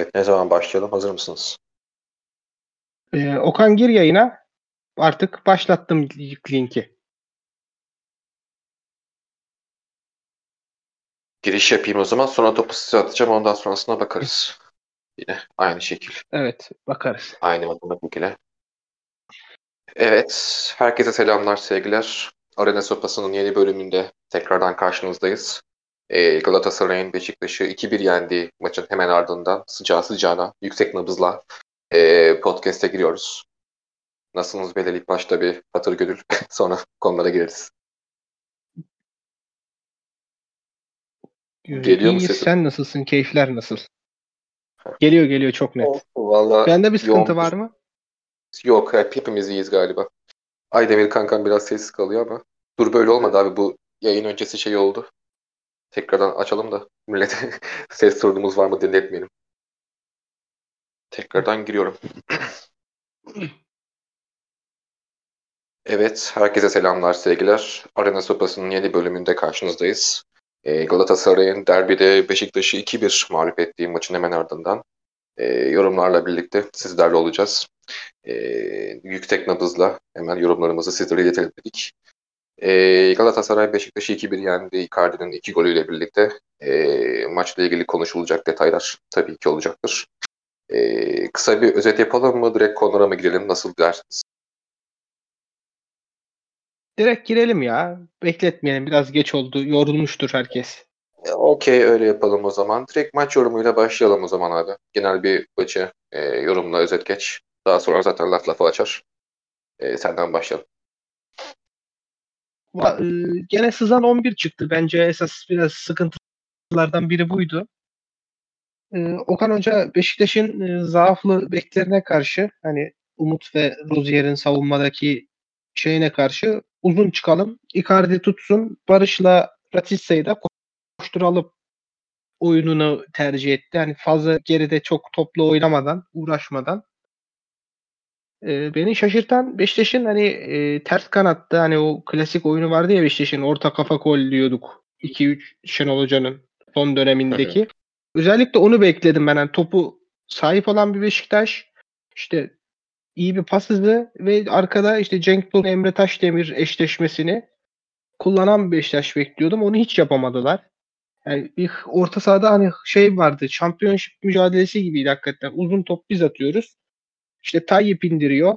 Evet, ne zaman başlayalım? Hazır mısınız? Ee, Okan gir yayına. Artık başlattım linki. Giriş yapayım o zaman. Sonra topu size atacağım. Ondan sonrasına bakarız. Yine aynı şekil. Evet bakarız. Aynı matematik ile. Evet. Herkese selamlar, sevgiler. Arena Sopası'nın yeni bölümünde tekrardan karşınızdayız. Ee, Galatasaray'ın Beşiktaş'ı 2-1 yendiği maçın hemen ardından sıcağı sıcağına, yüksek nabızla e, podcast'e giriyoruz. Nasılsınız Belirli ilk başta bir hatır gönül. Sonra konulara gireriz. Geliyor mu sesim? Sen nasılsın? Keyifler nasıl? Geliyor geliyor çok net. Valla Bende bir sıkıntı yoğun- var mı? Yok hep hepimiz iyiyiz galiba. Aydemir kankam biraz sessiz kalıyor ama. Dur böyle olmadı abi bu yayın öncesi şey oldu. Tekrardan açalım da millete ses sorunumuz var mı dinletmeyelim. Tekrardan giriyorum. Evet, herkese selamlar, sevgiler. Arena Sopası'nın yeni bölümünde karşınızdayız. Ee, Galatasaray'ın derbide Beşiktaş'ı 2-1 mağlup ettiği maçın hemen ardından e, yorumlarla birlikte sizlerle olacağız. E, yüksek nabızla hemen yorumlarımızı sizlere iletelim dedik. E, Galatasaray Beşiktaş'ı 2-1 yendi. Icardi'nin iki golüyle birlikte e, maçla ilgili konuşulacak detaylar tabii ki olacaktır. E, kısa bir özet yapalım mı? Direkt konulara mı girelim? Nasıl dersiniz? Direkt girelim ya. Bekletmeyelim. Biraz geç oldu. Yorulmuştur herkes. E, Okey öyle yapalım o zaman. Direkt maç yorumuyla başlayalım o zaman abi. Genel bir maçı e, yorumla özet geç. Daha sonra zaten laf lafa açar. E, senden başlayalım. E, Gene sızan 11 çıktı. Bence esas biraz sıkıntılardan biri buydu. E, Okan Hoca Beşiktaş'ın e, zaaflı beklerine karşı hani Umut ve Rozier'in savunmadaki şeyine karşı uzun çıkalım. Icardi tutsun. Barış'la Ratissa'yı da koşturalım oyununu tercih etti. Hani fazla geride çok toplu oynamadan, uğraşmadan. Ee, beni şaşırtan Beşiktaş'ın hani e, ters kanatta hani o klasik oyunu vardı ya Beşiktaş'ın orta kafa gol diyorduk. 2-3 Şenol Hoca'nın son dönemindeki. Özellikle onu bekledim ben. Hani topu sahip olan bir Beşiktaş işte iyi bir pas hızı ve arkada işte Cenk Tosun Emre Taşdemir eşleşmesini kullanan bir Beşiktaş bekliyordum. Onu hiç yapamadılar. Yani bir orta sahada hani şey vardı. Şampiyonşip mücadelesi gibiydi hakikaten. Uzun top biz atıyoruz. İşte Tayyip indiriyor.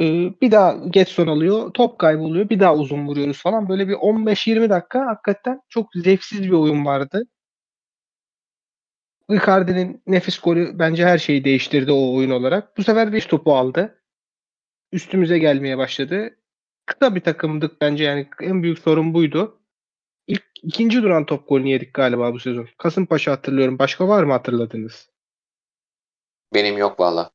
Ee, bir daha Getson alıyor. Top kayboluyor. Bir daha uzun vuruyoruz falan. Böyle bir 15-20 dakika hakikaten çok zevksiz bir oyun vardı. Icardi'nin nefis golü bence her şeyi değiştirdi o oyun olarak. Bu sefer 5 topu aldı. Üstümüze gelmeye başladı. Kısa bir takımdık bence yani en büyük sorun buydu. İlk ikinci duran top golünü yedik galiba bu sezon. Kasımpaşa hatırlıyorum. Başka var mı hatırladınız? Benim yok valla.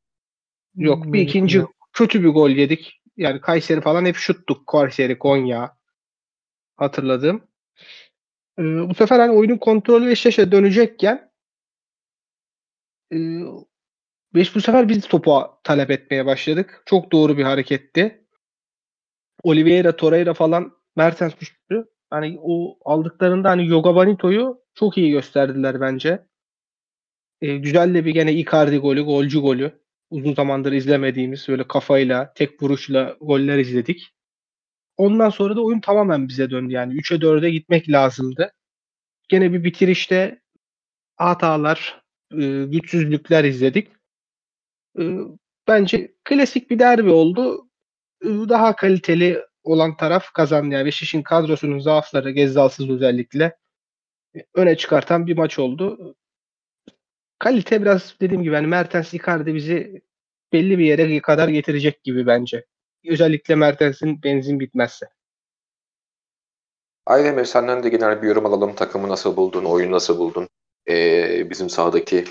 Yok bir ikinci yok. kötü bir gol yedik. Yani Kayseri falan hep şuttuk. Kayseri, Konya hatırladım. Ee, bu sefer hani oyunun kontrolü Beşiktaş'a dönecekken e, Beş bu sefer biz topu talep etmeye başladık. Çok doğru bir hareketti. Oliveira, Torreira falan Mertens düştü. Hani o aldıklarında hani Yoga Bonito'yu çok iyi gösterdiler bence. E, güzel de bir gene Icardi golü, golcü golü. Uzun zamandır izlemediğimiz böyle kafayla, tek vuruşla goller izledik. Ondan sonra da oyun tamamen bize döndü. Yani 3'e 4'e gitmek lazımdı. Gene bir bitirişte hatalar, e, güçsüzlükler izledik. E, bence klasik bir derbi oldu. E, daha kaliteli olan taraf kazandı. Yani Beşiktaş'ın kadrosunun zaafları, Gezzalsız özellikle öne çıkartan bir maç oldu. Kalite biraz dediğim gibi yani Mertens Icardi bizi belli bir yere kadar getirecek gibi bence. Özellikle Mertens'in benzin bitmezse. Aydemir senden de genel bir yorum alalım. Takımı nasıl buldun? Oyunu nasıl buldun? Ee, bizim sahadaki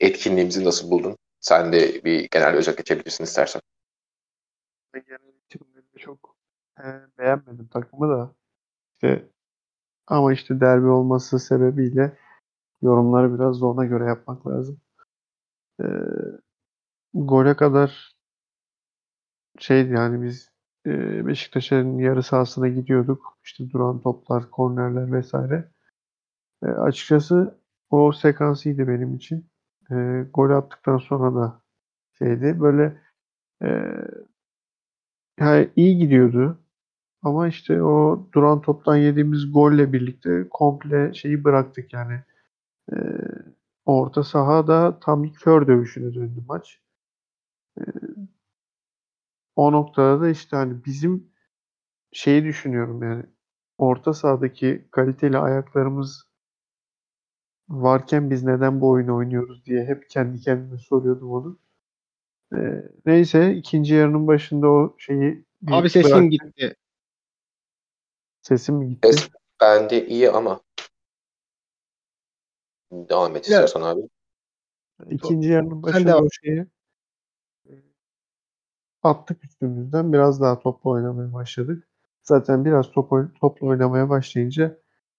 etkinliğimizi nasıl buldun? Sen de bir genel özet geçebilirsin istersen. Genel itibariyle çok e, beğenmedim takımı da. İşte ama işte derbi olması sebebiyle yorumları biraz da ona göre yapmak lazım. E, gole kadar şeydi yani biz e, Beşiktaş'ın yarı sahasına gidiyorduk. İşte duran toplar, kornerler vesaire. E, açıkçası o sekans iyiydi benim için. e, gol attıktan sonra da şeydi. Böyle e, yani iyi gidiyordu. Ama işte o duran toptan yediğimiz golle birlikte komple şeyi bıraktık yani. E, orta sahada tam bir kör dövüşüne döndü maç. E, o noktada da işte hani bizim şeyi düşünüyorum yani orta sahadaki kaliteli ayaklarımız varken biz neden bu oyunu oynuyoruz diye hep kendi kendime soruyordum onu. Ee, neyse ikinci yarının başında o şeyi Abi sesin bırak- gitti. Sesim mi gitti? Ses bende iyi ama devam et istiyorsan abi. İkinci yarının başında o şeyi attık üstümüzden. Biraz daha topla oynamaya başladık. Zaten biraz top, topla oynamaya başlayınca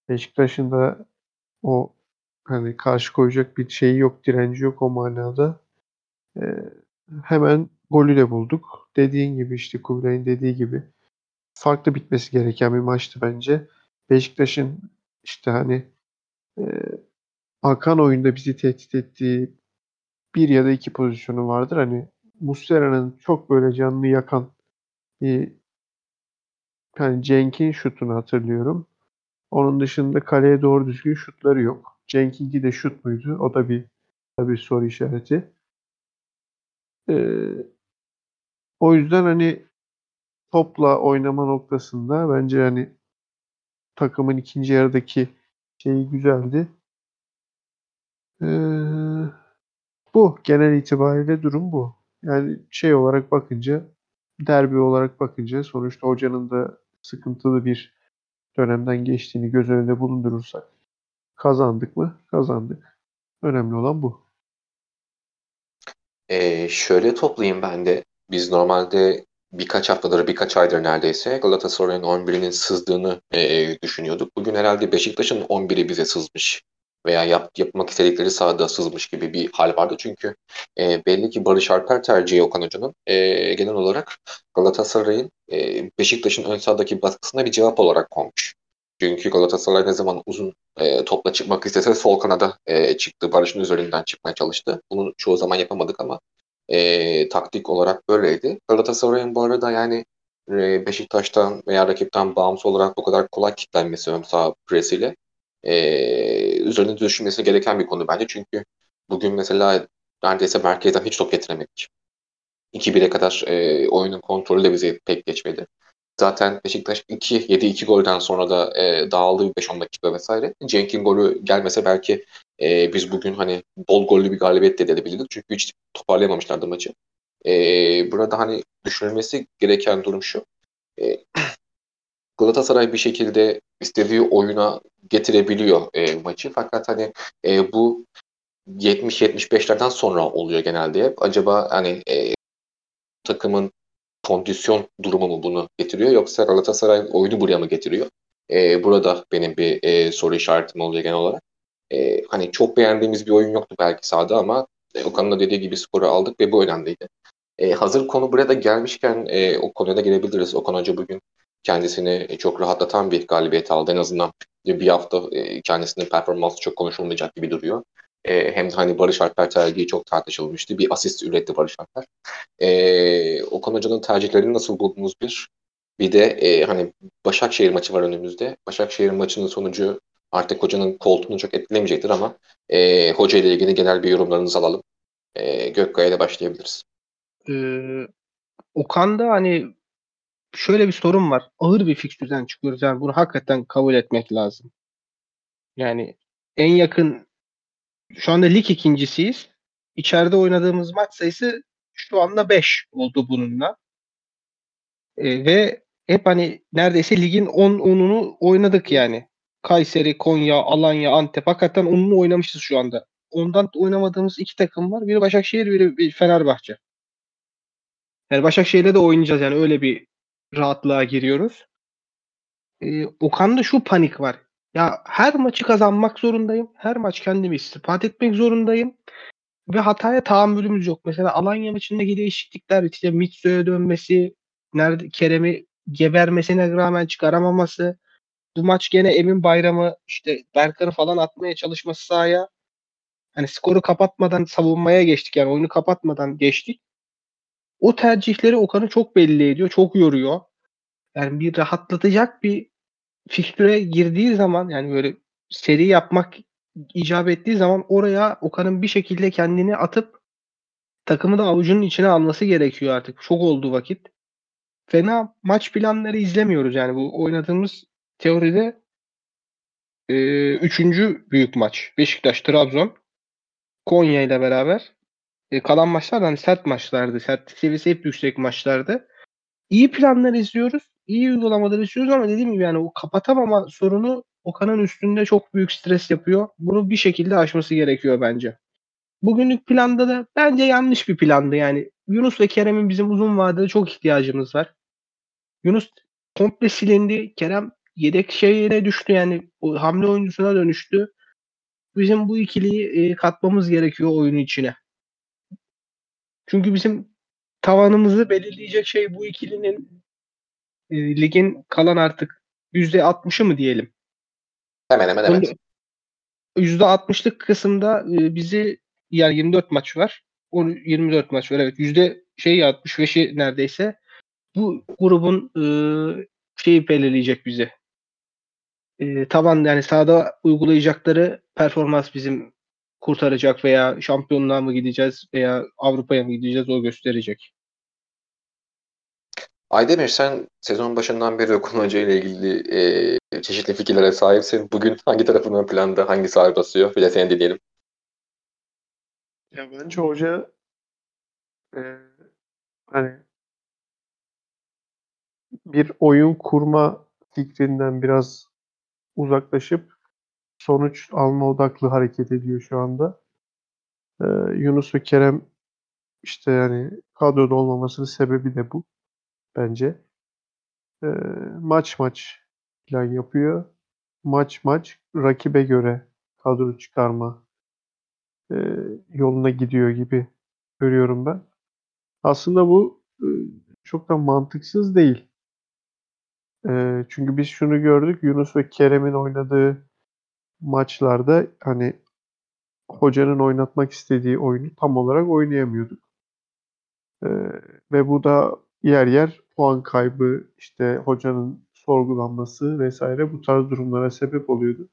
Beşiktaş'ın da o hani karşı koyacak bir şeyi yok, direnci yok o manada. Ee, hemen golü de bulduk. Dediğin gibi işte Kubilay'ın dediği gibi farklı bitmesi gereken bir maçtı bence. Beşiktaş'ın işte hani e, akan oyunda bizi tehdit ettiği bir ya da iki pozisyonu vardır. Hani Muslera'nın çok böyle canını yakan bir hani Cenk'in şutunu hatırlıyorum. Onun dışında kaleye doğru düzgün şutları yok. Cenk'inki de şut muydu? O da bir tabii soru işareti. Ee, o yüzden hani topla oynama noktasında bence hani takımın ikinci yarıdaki şeyi güzeldi. Ee, bu genel itibariyle durum bu. Yani şey olarak bakınca derbi olarak bakınca sonuçta hocanın da sıkıntılı bir dönemden geçtiğini göz önünde bulundurursak kazandık mı? Kazandık. Önemli olan bu. Ee, şöyle toplayayım ben de. Biz normalde birkaç haftadır, birkaç aydır neredeyse Galatasaray'ın 11'inin sızdığını e, düşünüyorduk. Bugün herhalde Beşiktaş'ın 11'i bize sızmış veya yap, yapmak istedikleri sahada sızmış gibi bir hal vardı. Çünkü e, belli ki Barış Alper tercihi Okan Hoca'nın e, genel olarak Galatasaray'ın e, Beşiktaş'ın ön sahadaki baskısına bir cevap olarak konmuş. Çünkü Galatasaray ne zaman uzun e, topla çıkmak istese sol kanada e, çıktı. Barış'ın üzerinden çıkmaya çalıştı. Bunu çoğu zaman yapamadık ama e, taktik olarak böyleydi. Galatasaray'ın bu arada yani e, Beşiktaş'tan veya rakipten bağımsız olarak bu kadar kolay kitlenmesi ön saha presiyle e, üzerine düşünmesi gereken bir konu bence. Çünkü bugün mesela neredeyse merkezden hiç top getiremedik. 2-1'e kadar e, oyunun kontrolü de bize pek geçmedi. Zaten Beşiktaş 2 yedi 2 golden sonra da e, dağıldı 5-10 dakika vesaire. Cenk'in golü gelmese belki e, biz bugün hani bol gollü bir galibiyet de edebilirdik. Çünkü hiç toparlayamamışlardı maçı. E, burada hani düşünülmesi gereken durum şu. E, Galatasaray bir şekilde istediği oyuna getirebiliyor e, maçı. Fakat hani e, bu 70-75'lerden sonra oluyor genelde hep. Acaba hani e, takımın kondisyon durumu mu bunu getiriyor yoksa Galatasaray oyunu buraya mı getiriyor? E, burada benim bir e, soru işaretim oluyor genel olarak. E, hani çok beğendiğimiz bir oyun yoktu belki sahada ama e, Okan'ın da dediği gibi skoru aldık ve bu önemliydi. E, hazır konu buraya da gelmişken e, o konuya da girebiliriz. Okan Hoca bugün kendisini çok rahatlatan bir galibiyet aldı. En azından bir hafta e, kendisinin performansı çok konuşulmayacak gibi duruyor. E, hem de hani Barış Alper tercihi çok tartışılmıştı. Bir asist üretti Barış Alper. E, Okan Hoca'nın tercihlerini nasıl buldunuz bir? Bir de e, hani Başakşehir maçı var önümüzde. Başakşehir maçının sonucu artık hocanın koltuğunu çok etkilemeyecektir ama e, hoca ile ilgili genel bir yorumlarınızı alalım. E, Gökkaya ile başlayabiliriz. Ee, Okan'da hani şöyle bir sorun var. Ağır bir fikstürden çıkıyoruz. Yani bunu hakikaten kabul etmek lazım. Yani en yakın şu anda lig ikincisiyiz. İçeride oynadığımız maç sayısı şu anda 5 oldu bununla. Ee, ve hep hani neredeyse ligin 10 onunu oynadık yani. Kayseri, Konya, Alanya, Antep hakikaten onunu oynamışız şu anda. Ondan oynamadığımız iki takım var. Biri Başakşehir, biri bir Fenerbahçe. Yani Başakşehir'le de oynayacağız yani öyle bir rahatlığa giriyoruz. Ee, Okan'da şu panik var. Ya her maçı kazanmak zorundayım. Her maç kendimi istifade etmek zorundayım. Ve hataya tahammülümüz yok. Mesela Alanya maçındaki değişiklikler işte Mitsu'ya dönmesi, nerede Kerem'i gebermesine rağmen çıkaramaması. Bu maç gene Emin Bayramı işte Berkan'ı falan atmaya çalışması sahaya. hani skoru kapatmadan savunmaya geçtik. Yani oyunu kapatmadan geçtik. O tercihleri Okan'ı çok belli ediyor. Çok yoruyor. Yani bir rahatlatacak bir fikstüre girdiği zaman yani böyle seri yapmak icap ettiği zaman oraya Okan'ın bir şekilde kendini atıp takımı da avucunun içine alması gerekiyor artık. Çok oldu vakit. Fena maç planları izlemiyoruz yani bu oynadığımız teoride e, üçüncü büyük maç. Beşiktaş-Trabzon Konya ile beraber. E, kalan maçlar hani sert maçlardı. Sert seviyesi hep yüksek maçlardı. İyi planlar izliyoruz. iyi uygulamalar izliyoruz ama dediğim gibi yani o kapatamama sorunu Okan'ın üstünde çok büyük stres yapıyor. Bunu bir şekilde aşması gerekiyor bence. Bugünlük planda da bence yanlış bir plandı yani. Yunus ve Kerem'in bizim uzun vadede çok ihtiyacımız var. Yunus komple silindi. Kerem yedek şeyine düştü yani o hamle oyuncusuna dönüştü. Bizim bu ikiliyi e, katmamız gerekiyor oyunu içine. Çünkü bizim tavanımızı belirleyecek şey bu ikilinin e, ligin kalan artık %60'ı mı diyelim? Hemen hemen evet. %60'lık kısımda e, bizi yani 24 maç var. 24 maç var evet. Yüzde şey 65'i neredeyse bu grubun e, şeyi belirleyecek bizi. E, taban yani sahada uygulayacakları performans bizim kurtaracak veya şampiyonluğa mı gideceğiz veya Avrupa'ya mı gideceğiz o gösterecek. Aydemir sen sezon başından beri Okan Hoca ile ilgili e, çeşitli fikirlere sahipsin. Bugün hangi tarafın ön planda, hangi sahip basıyor? Bir de seni dinleyelim. Ya bence hoca e, hani bir oyun kurma fikrinden biraz uzaklaşıp sonuç alma odaklı hareket ediyor şu anda. Ee, Yunus ve Kerem işte yani kadroda olmamasının sebebi de bu bence. Ee, maç maç plan yapıyor. Maç maç rakibe göre kadro çıkarma e, yoluna gidiyor gibi görüyorum ben. Aslında bu e, çok da mantıksız değil. E, çünkü biz şunu gördük. Yunus ve Kerem'in oynadığı maçlarda hani hocanın oynatmak istediği oyunu tam olarak oynayamıyorduk. E, ve bu da yer yer puan kaybı, işte hocanın sorgulanması vesaire bu tarz durumlara sebep oluyordu.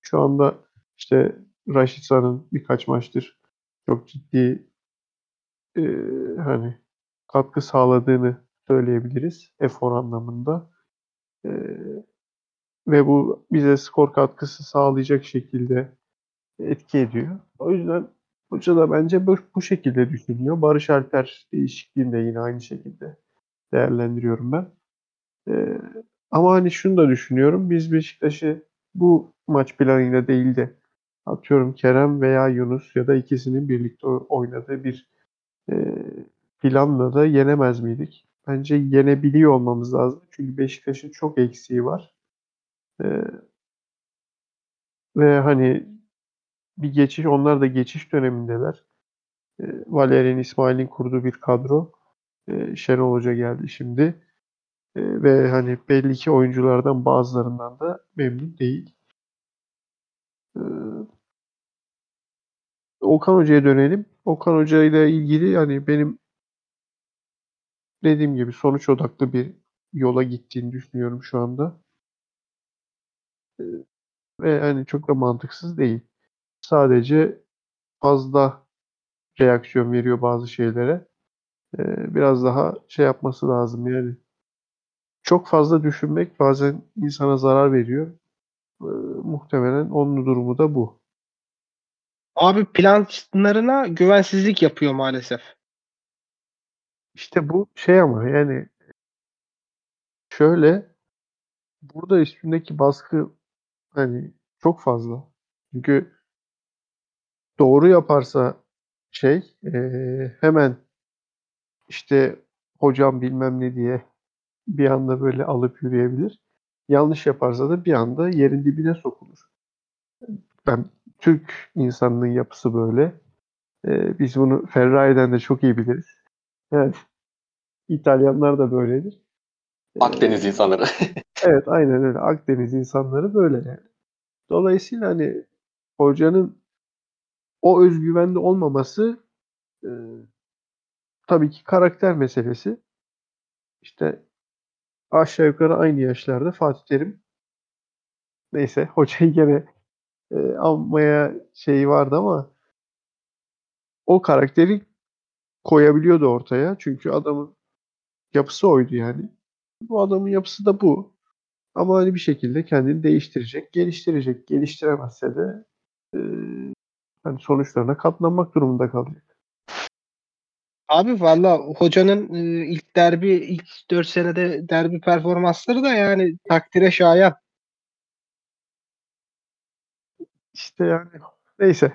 Şu anda işte Raşitsa'nın birkaç maçtır çok ciddi e, hani katkı sağladığını söyleyebiliriz efor anlamında. E, ve bu bize skor katkısı sağlayacak şekilde etki ediyor. O yüzden hoca da bence bu, şekilde düşünüyor. Barış Alper değişikliğini de yine aynı şekilde değerlendiriyorum ben. E, ama hani şunu da düşünüyorum. Biz Beşiktaş'ı bu maç planıyla değil de atıyorum Kerem veya Yunus ya da ikisinin birlikte oynadığı bir e, planla da yenemez miydik? Bence yenebiliyor olmamız lazım. Çünkü Beşiktaş'ın çok eksiği var. E, ve hani bir geçiş, onlar da geçiş dönemindeler. E, Valerian İsmail'in kurduğu bir kadro. E, Şenol Hoca geldi şimdi. E, ve hani belli ki oyunculardan bazılarından da memnun değil. E, Okan Hoca'ya dönelim. Okan Hoca ile ilgili yani benim dediğim gibi sonuç odaklı bir yola gittiğini düşünüyorum şu anda. Ve hani çok da mantıksız değil. Sadece fazla reaksiyon veriyor bazı şeylere. Ee, biraz daha şey yapması lazım yani. Çok fazla düşünmek bazen insana zarar veriyor. Ee, muhtemelen onun durumu da bu. Abi planlarına güvensizlik yapıyor maalesef. İşte bu şey ama yani şöyle burada üstündeki baskı hani çok fazla. Çünkü doğru yaparsa şey e, hemen işte hocam bilmem ne diye bir anda böyle alıp yürüyebilir. Yanlış yaparsa da bir anda yerin dibine sokulur. Ben Türk insanının yapısı böyle. Ee, biz bunu Ferrari'den de çok iyi biliriz. Evet. İtalyanlar da böyledir. Akdeniz insanları. evet aynen öyle. Akdeniz insanları böyle yani. Dolayısıyla hani hocanın o özgüvende olmaması e, tabii ki karakter meselesi. İşte aşağı yukarı aynı yaşlarda Fatih Terim neyse hocayı gene e, almaya şeyi vardı ama o karakteri koyabiliyordu ortaya. Çünkü adamın yapısı oydu yani. Bu adamın yapısı da bu. Ama hani bir şekilde kendini değiştirecek, geliştirecek. Geliştiremezse de e, hani sonuçlarına katlanmak durumunda kalacak. Abi valla hocanın e, ilk derbi ilk 4 senede derbi performansları da yani takdire şayan. İşte yani neyse.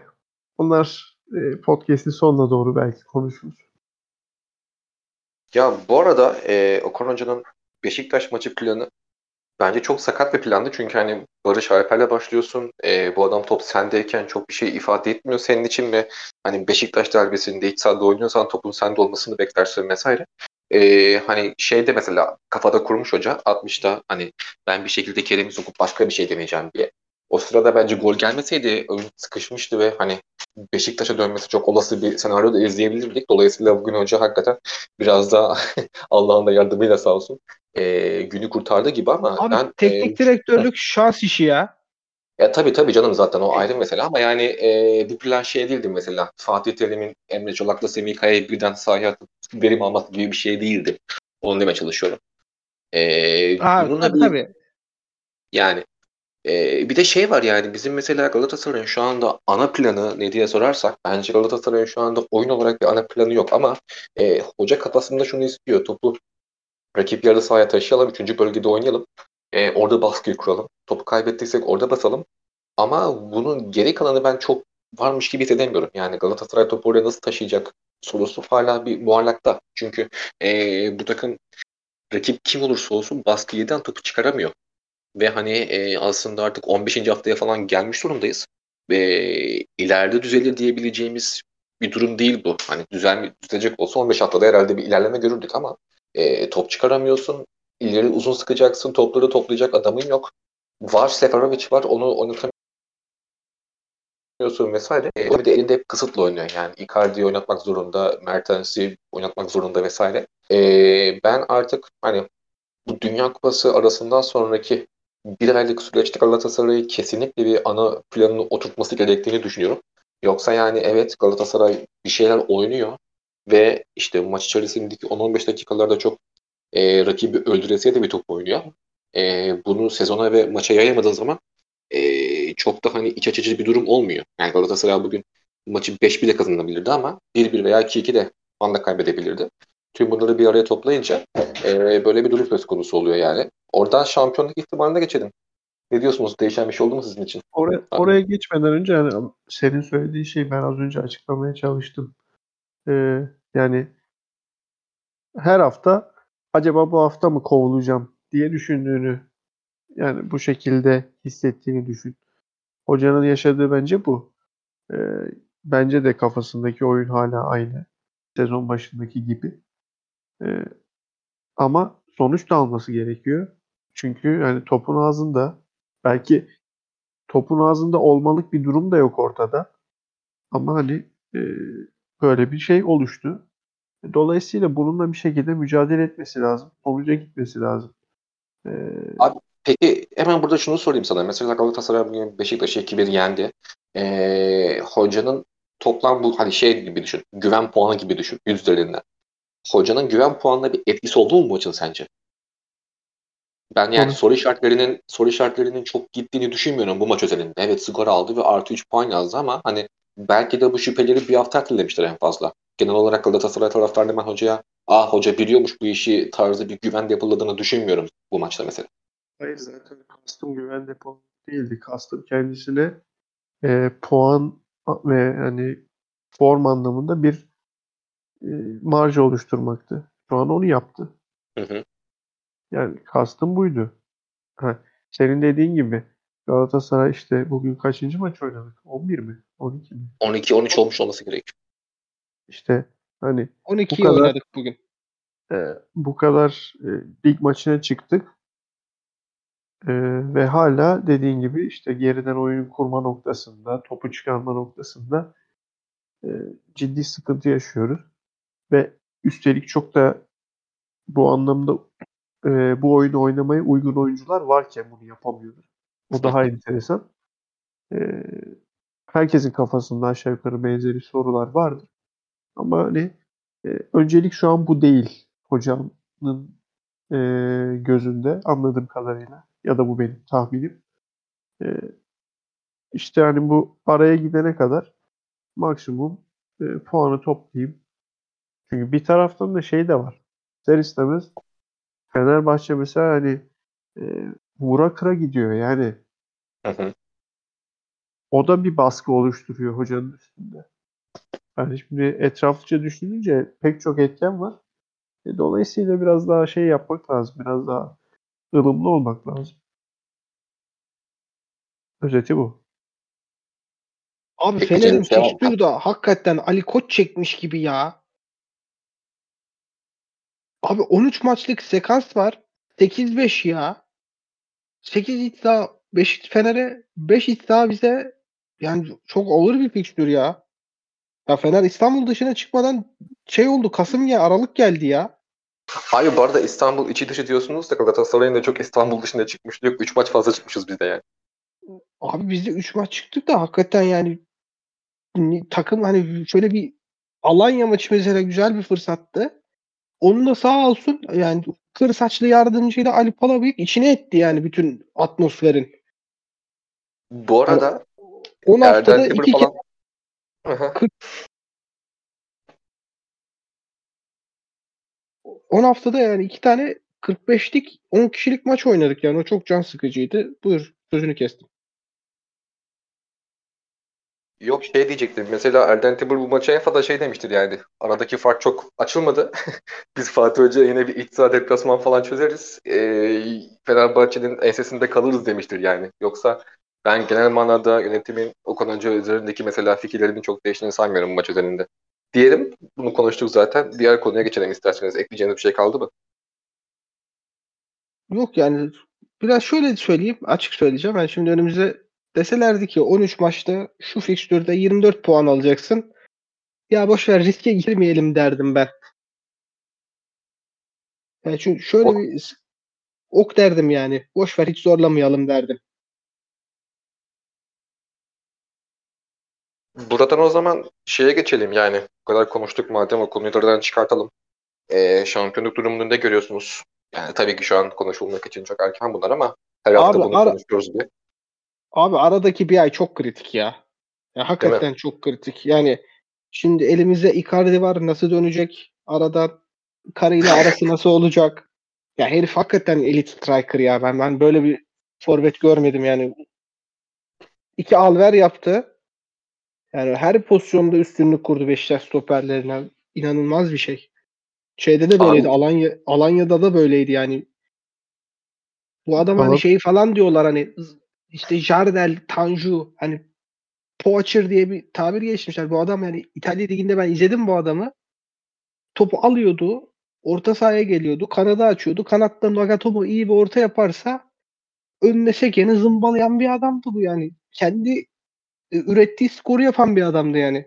Bunlar e, podcast'in sonuna doğru belki konuşuruz. Ya bu arada e, Okan Hoca'nın Beşiktaş maçı planı bence çok sakat bir plandı. Çünkü hani Barış Alper'le başlıyorsun. E, bu adam top sendeyken çok bir şey ifade etmiyor senin için ve hani Beşiktaş derbisinde iç sahada oynuyorsan topun sende olmasını beklersin vesaire. E, hani şeyde mesela kafada kurmuş hoca 60'ta hani ben bir şekilde Kerem'i sokup başka bir şey deneyeceğim diye. O sırada bence gol gelmeseydi oyun sıkışmıştı ve hani Beşiktaş'a dönmesi çok olası bir senaryo da izleyebilirdik. Dolayısıyla bugün hoca hakikaten biraz da Allah'ın da yardımıyla sağ olsun e, günü kurtardı gibi ama Abi ben teknik e, direktörlük şans işi ya. ya tabii tabii canım zaten o ayrı mesele ama yani e, bu plan şey değildi mesela. Fatih Terim'in Emre Çolak'la Semih Kaya'yı birden sahaya atıp verim almak gibi bir şey değildi. Onu demeye çalışıyorum. E, Aa, bununla tabii, bir, tabii. yani ee, bir de şey var yani bizim mesela Galatasaray'ın şu anda ana planı ne diye sorarsak bence Galatasaray'ın şu anda oyun olarak bir ana planı yok ama e, hoca kafasında şunu istiyor. Topu rakip yarı sahaya taşıyalım. Üçüncü bölgede oynayalım. E, orada baskıyı kuralım. Topu kaybettiysek orada basalım. Ama bunun geri kalanı ben çok varmış gibi hissedemiyorum. Yani Galatasaray topu oraya nasıl taşıyacak sorusu hala bir muallakta. Çünkü e, bu takım rakip kim olursa olsun baskı yeden topu çıkaramıyor. Ve hani e, aslında artık 15. haftaya falan gelmiş durumdayız. Ve ileride düzelir diyebileceğimiz bir durum değil bu. Hani düzel, düzelecek olsa 15 haftada herhalde bir ilerleme görürdük ama e, top çıkaramıyorsun. İleri uzun sıkacaksın. Topları toplayacak adamın yok. Var Seferovic var. Onu oynatamıyorsun vesaire. E, bir de elinde hep kısıtlı oynuyor. Yani Icardi'yi oynatmak zorunda, Mertens'i oynatmak zorunda vesaire. E, ben artık hani bu Dünya Kupası arasından sonraki bir aylık süreçte Galatasaray'ı kesinlikle bir ana planını oturtması gerektiğini düşünüyorum. Yoksa yani evet Galatasaray bir şeyler oynuyor ve işte maç içerisindeki 10-15 dakikalarda çok e, rakibi öldüresiye de bir top oynuyor. E, bunu sezona ve maça yayamadığın zaman e, çok da hani iç açıcı bir durum olmuyor. Yani Galatasaray bugün maçı 5 bile kazanabilirdi ama 1-1 veya 2-2 de anda kaybedebilirdi. Tüm bunları bir araya toplayınca e, böyle bir durum söz konusu oluyor yani. Oradan şampiyonluk ihtimaline geçelim. Ne diyorsunuz? Değişen bir şey oldu mu sizin için? Oraya, oraya geçmeden önce yani senin söylediğin şeyi ben az önce açıklamaya çalıştım. Ee, yani her hafta acaba bu hafta mı kovulacağım diye düşündüğünü yani bu şekilde hissettiğini düşün. Hocanın yaşadığı bence bu. Ee, bence de kafasındaki oyun hala aynı. Sezon başındaki gibi. Ee, ama sonuç da alması gerekiyor. Çünkü yani topun ağzında belki topun ağzında olmalık bir durum da yok ortada. Ama hani e, böyle bir şey oluştu. Dolayısıyla bununla bir şekilde mücadele etmesi lazım. Sonuca gitmesi lazım. Ee, Abi peki hemen burada şunu sorayım sana. Mesela Galatasaray bugün Beşiktaş'ı 2-1 yendi. Ee, hocanın toplam bu hani şey gibi düşün. Güven puanı gibi düşün. Yüz üzerinden. Hocanın güven puanına bir etkisi oldu mu maçın sence? Ben yani Olur. soru işaretlerinin soru işaretlerinin çok gittiğini düşünmüyorum bu maç özelinde. Evet skor aldı ve artı 3 puan yazdı ama hani belki de bu şüpheleri bir hafta ertelemiştir en fazla. Genel olarak Galatasaray taraftarı ben hocaya ah hoca biliyormuş bu işi tarzı bir güven yapıldığını düşünmüyorum bu maçta mesela. Hayır zaten kastım güven depo değildi. Kastım kendisine e, puan ve hani form anlamında bir e, marj oluşturmaktı. Şu an onu yaptı. Hı hı. Yani kastım buydu. Ha, senin dediğin gibi Galatasaray işte bugün kaçıncı maç oynadık? 11 mi? 12 mi? 12-13 olmuş olması gerekiyor. İşte hani 12'yi Bu kadar- oynadık bugün. e, bu kadar e, lig maçına çıktık. E, ve hala dediğin gibi işte geriden oyun kurma noktasında, topu çıkarma noktasında e, ciddi sıkıntı yaşıyoruz. Ve üstelik çok da bu anlamda e, bu oyunu oynamaya uygun oyuncular varken bunu yapamıyoruz. O daha enteresan. E, herkesin kafasında aşağı yukarı benzeri sorular vardır. Ama hani e, öncelik şu an bu değil hocanın e, gözünde anladığım kadarıyla ya da bu benim tahminim. E, işte hani bu araya gidene kadar maksimum e, puanı toplayayım. Çünkü bir taraftan da şey de var. İster istemez Fenerbahçe mesela hani e, vura kıra gidiyor yani. Hı hı. O da bir baskı oluşturuyor hocanın üstünde. Yani şimdi etraflıca düşününce pek çok etken var. E, dolayısıyla biraz daha şey yapmak lazım. Biraz daha ılımlı olmak lazım. Özeti bu. Abi Fener'in fikstürü da hakikaten Ali Koç çekmiş gibi ya. Abi 13 maçlık sekans var. 8-5 ya. 8 iddia 5 Fener'e 5 iddia bize yani çok olur bir fikstür ya. Ya Fener İstanbul dışına çıkmadan şey oldu Kasım ya Aralık geldi ya. Abi bu arada İstanbul içi dışı diyorsunuz da Galatasaray'ın da çok İstanbul dışında çıkmış. Yok 3 maç fazla çıkmışız biz de yani. Abi biz de 3 maç çıktık da hakikaten yani ni- takım hani şöyle bir Alanya maçı mesela güzel bir fırsattı. Onu da sağ olsun yani kır saçlı yardımcıyla Ali Palabıyık içine etti yani bütün atmosferin. Bu arada 10 haftada Demir iki falan... Hı. 10 haftada yani iki tane 45'lik 10 kişilik maç oynadık yani o çok can sıkıcıydı. Buyur sözünü kestim. Yok şey diyecektim. Mesela Erden Timur bu maça en fazla şey demiştir yani. Aradaki fark çok açılmadı. Biz Fatih Hoca yine bir iddia deplasman falan çözeriz. Ee, Fenerbahçe'nin ensesinde kalırız demiştir yani. Yoksa ben genel manada yönetimin Okan Hoca üzerindeki mesela fikirlerinin çok değiştiğini sanmıyorum maç üzerinde. Diyelim. Bunu konuştuk zaten. Diğer konuya geçelim isterseniz. Ekleyeceğiniz bir şey kaldı mı? Yok yani biraz şöyle söyleyeyim açık söyleyeceğim. Ben şimdi önümüze deselerdi ki 13 maçta şu fikstürde 24 puan alacaksın. Ya boş ver riske girmeyelim derdim ben. Yani çünkü şöyle Ok. bir ok derdim yani. Boş ver hiç zorlamayalım derdim. Buradan o zaman şeye geçelim yani. Bu kadar konuştuk madem o konuyu da aradan çıkartalım. Ee, şampiyonluk durumunu ne görüyorsunuz? Yani tabii ki şu an konuşulmak için çok erken bunlar ama her hafta Abi, bunu ara- konuşuyoruz bir. Abi aradaki bir ay çok kritik ya. Ya hakikaten çok kritik. Yani şimdi elimizde Icardi var nasıl dönecek? Arada karıyla arası nasıl olacak? Ya herif hakikaten elit striker ya. Ben ben böyle bir forvet görmedim yani. İki alver yaptı. Yani her pozisyonda üstünlük kurdu Beşiktaş stoperlerine. İnanılmaz bir şey. Şeyde de böyleydi. Abi- Alanya Alanya'da da böyleydi yani. Bu adam hani Tamam. şey falan diyorlar hani işte Jardel, Tanju hani poacher diye bir tabir geçmişler. Bu adam yani İtalya liginde ben izledim bu adamı. Topu alıyordu. Orta sahaya geliyordu. Kanadı açıyordu. Kanattan Nagatomo iyi bir orta yaparsa önüne sekeni zımbalayan bir adamdı bu yani. Kendi e, ürettiği skoru yapan bir adamdı yani.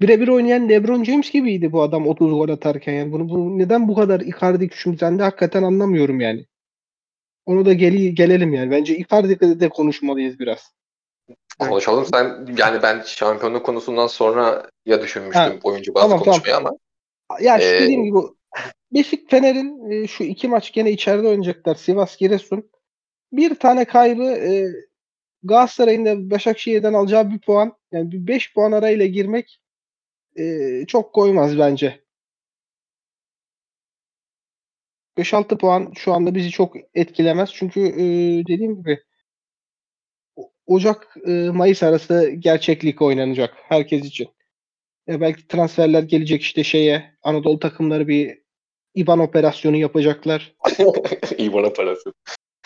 Birebir oynayan LeBron James gibiydi bu adam 30 gol atarken yani. Bunu, bunu neden bu kadar Icardi küçümsendi hakikaten anlamıyorum yani. Onu da geli, gelelim yani. Bence Icardi'de de konuşmalıyız biraz. Konuşalım. Sen yani ben şampiyonluk konusundan sonra ya düşünmüştüm Ha, oyuncu bazı tamam, konuşmayı ama Ya işte Ee, dediğim gibi Beşik Fener'in e, şu iki maç gene içeride oynayacaklar. Sivas Giresun. Bir tane kaybı e, Galatasaray'ın da Başakşehir'den alacağı bir puan. Yani bir 5 puan arayla girmek e, çok koymaz bence. 5-6 puan şu anda bizi çok etkilemez. Çünkü e, dediğim gibi O- Ocak e, Mayıs arası gerçeklik oynanacak herkes için. Ya belki transferler gelecek işte şeye Anadolu takımları bir IBAN operasyonu yapacaklar. bana parası.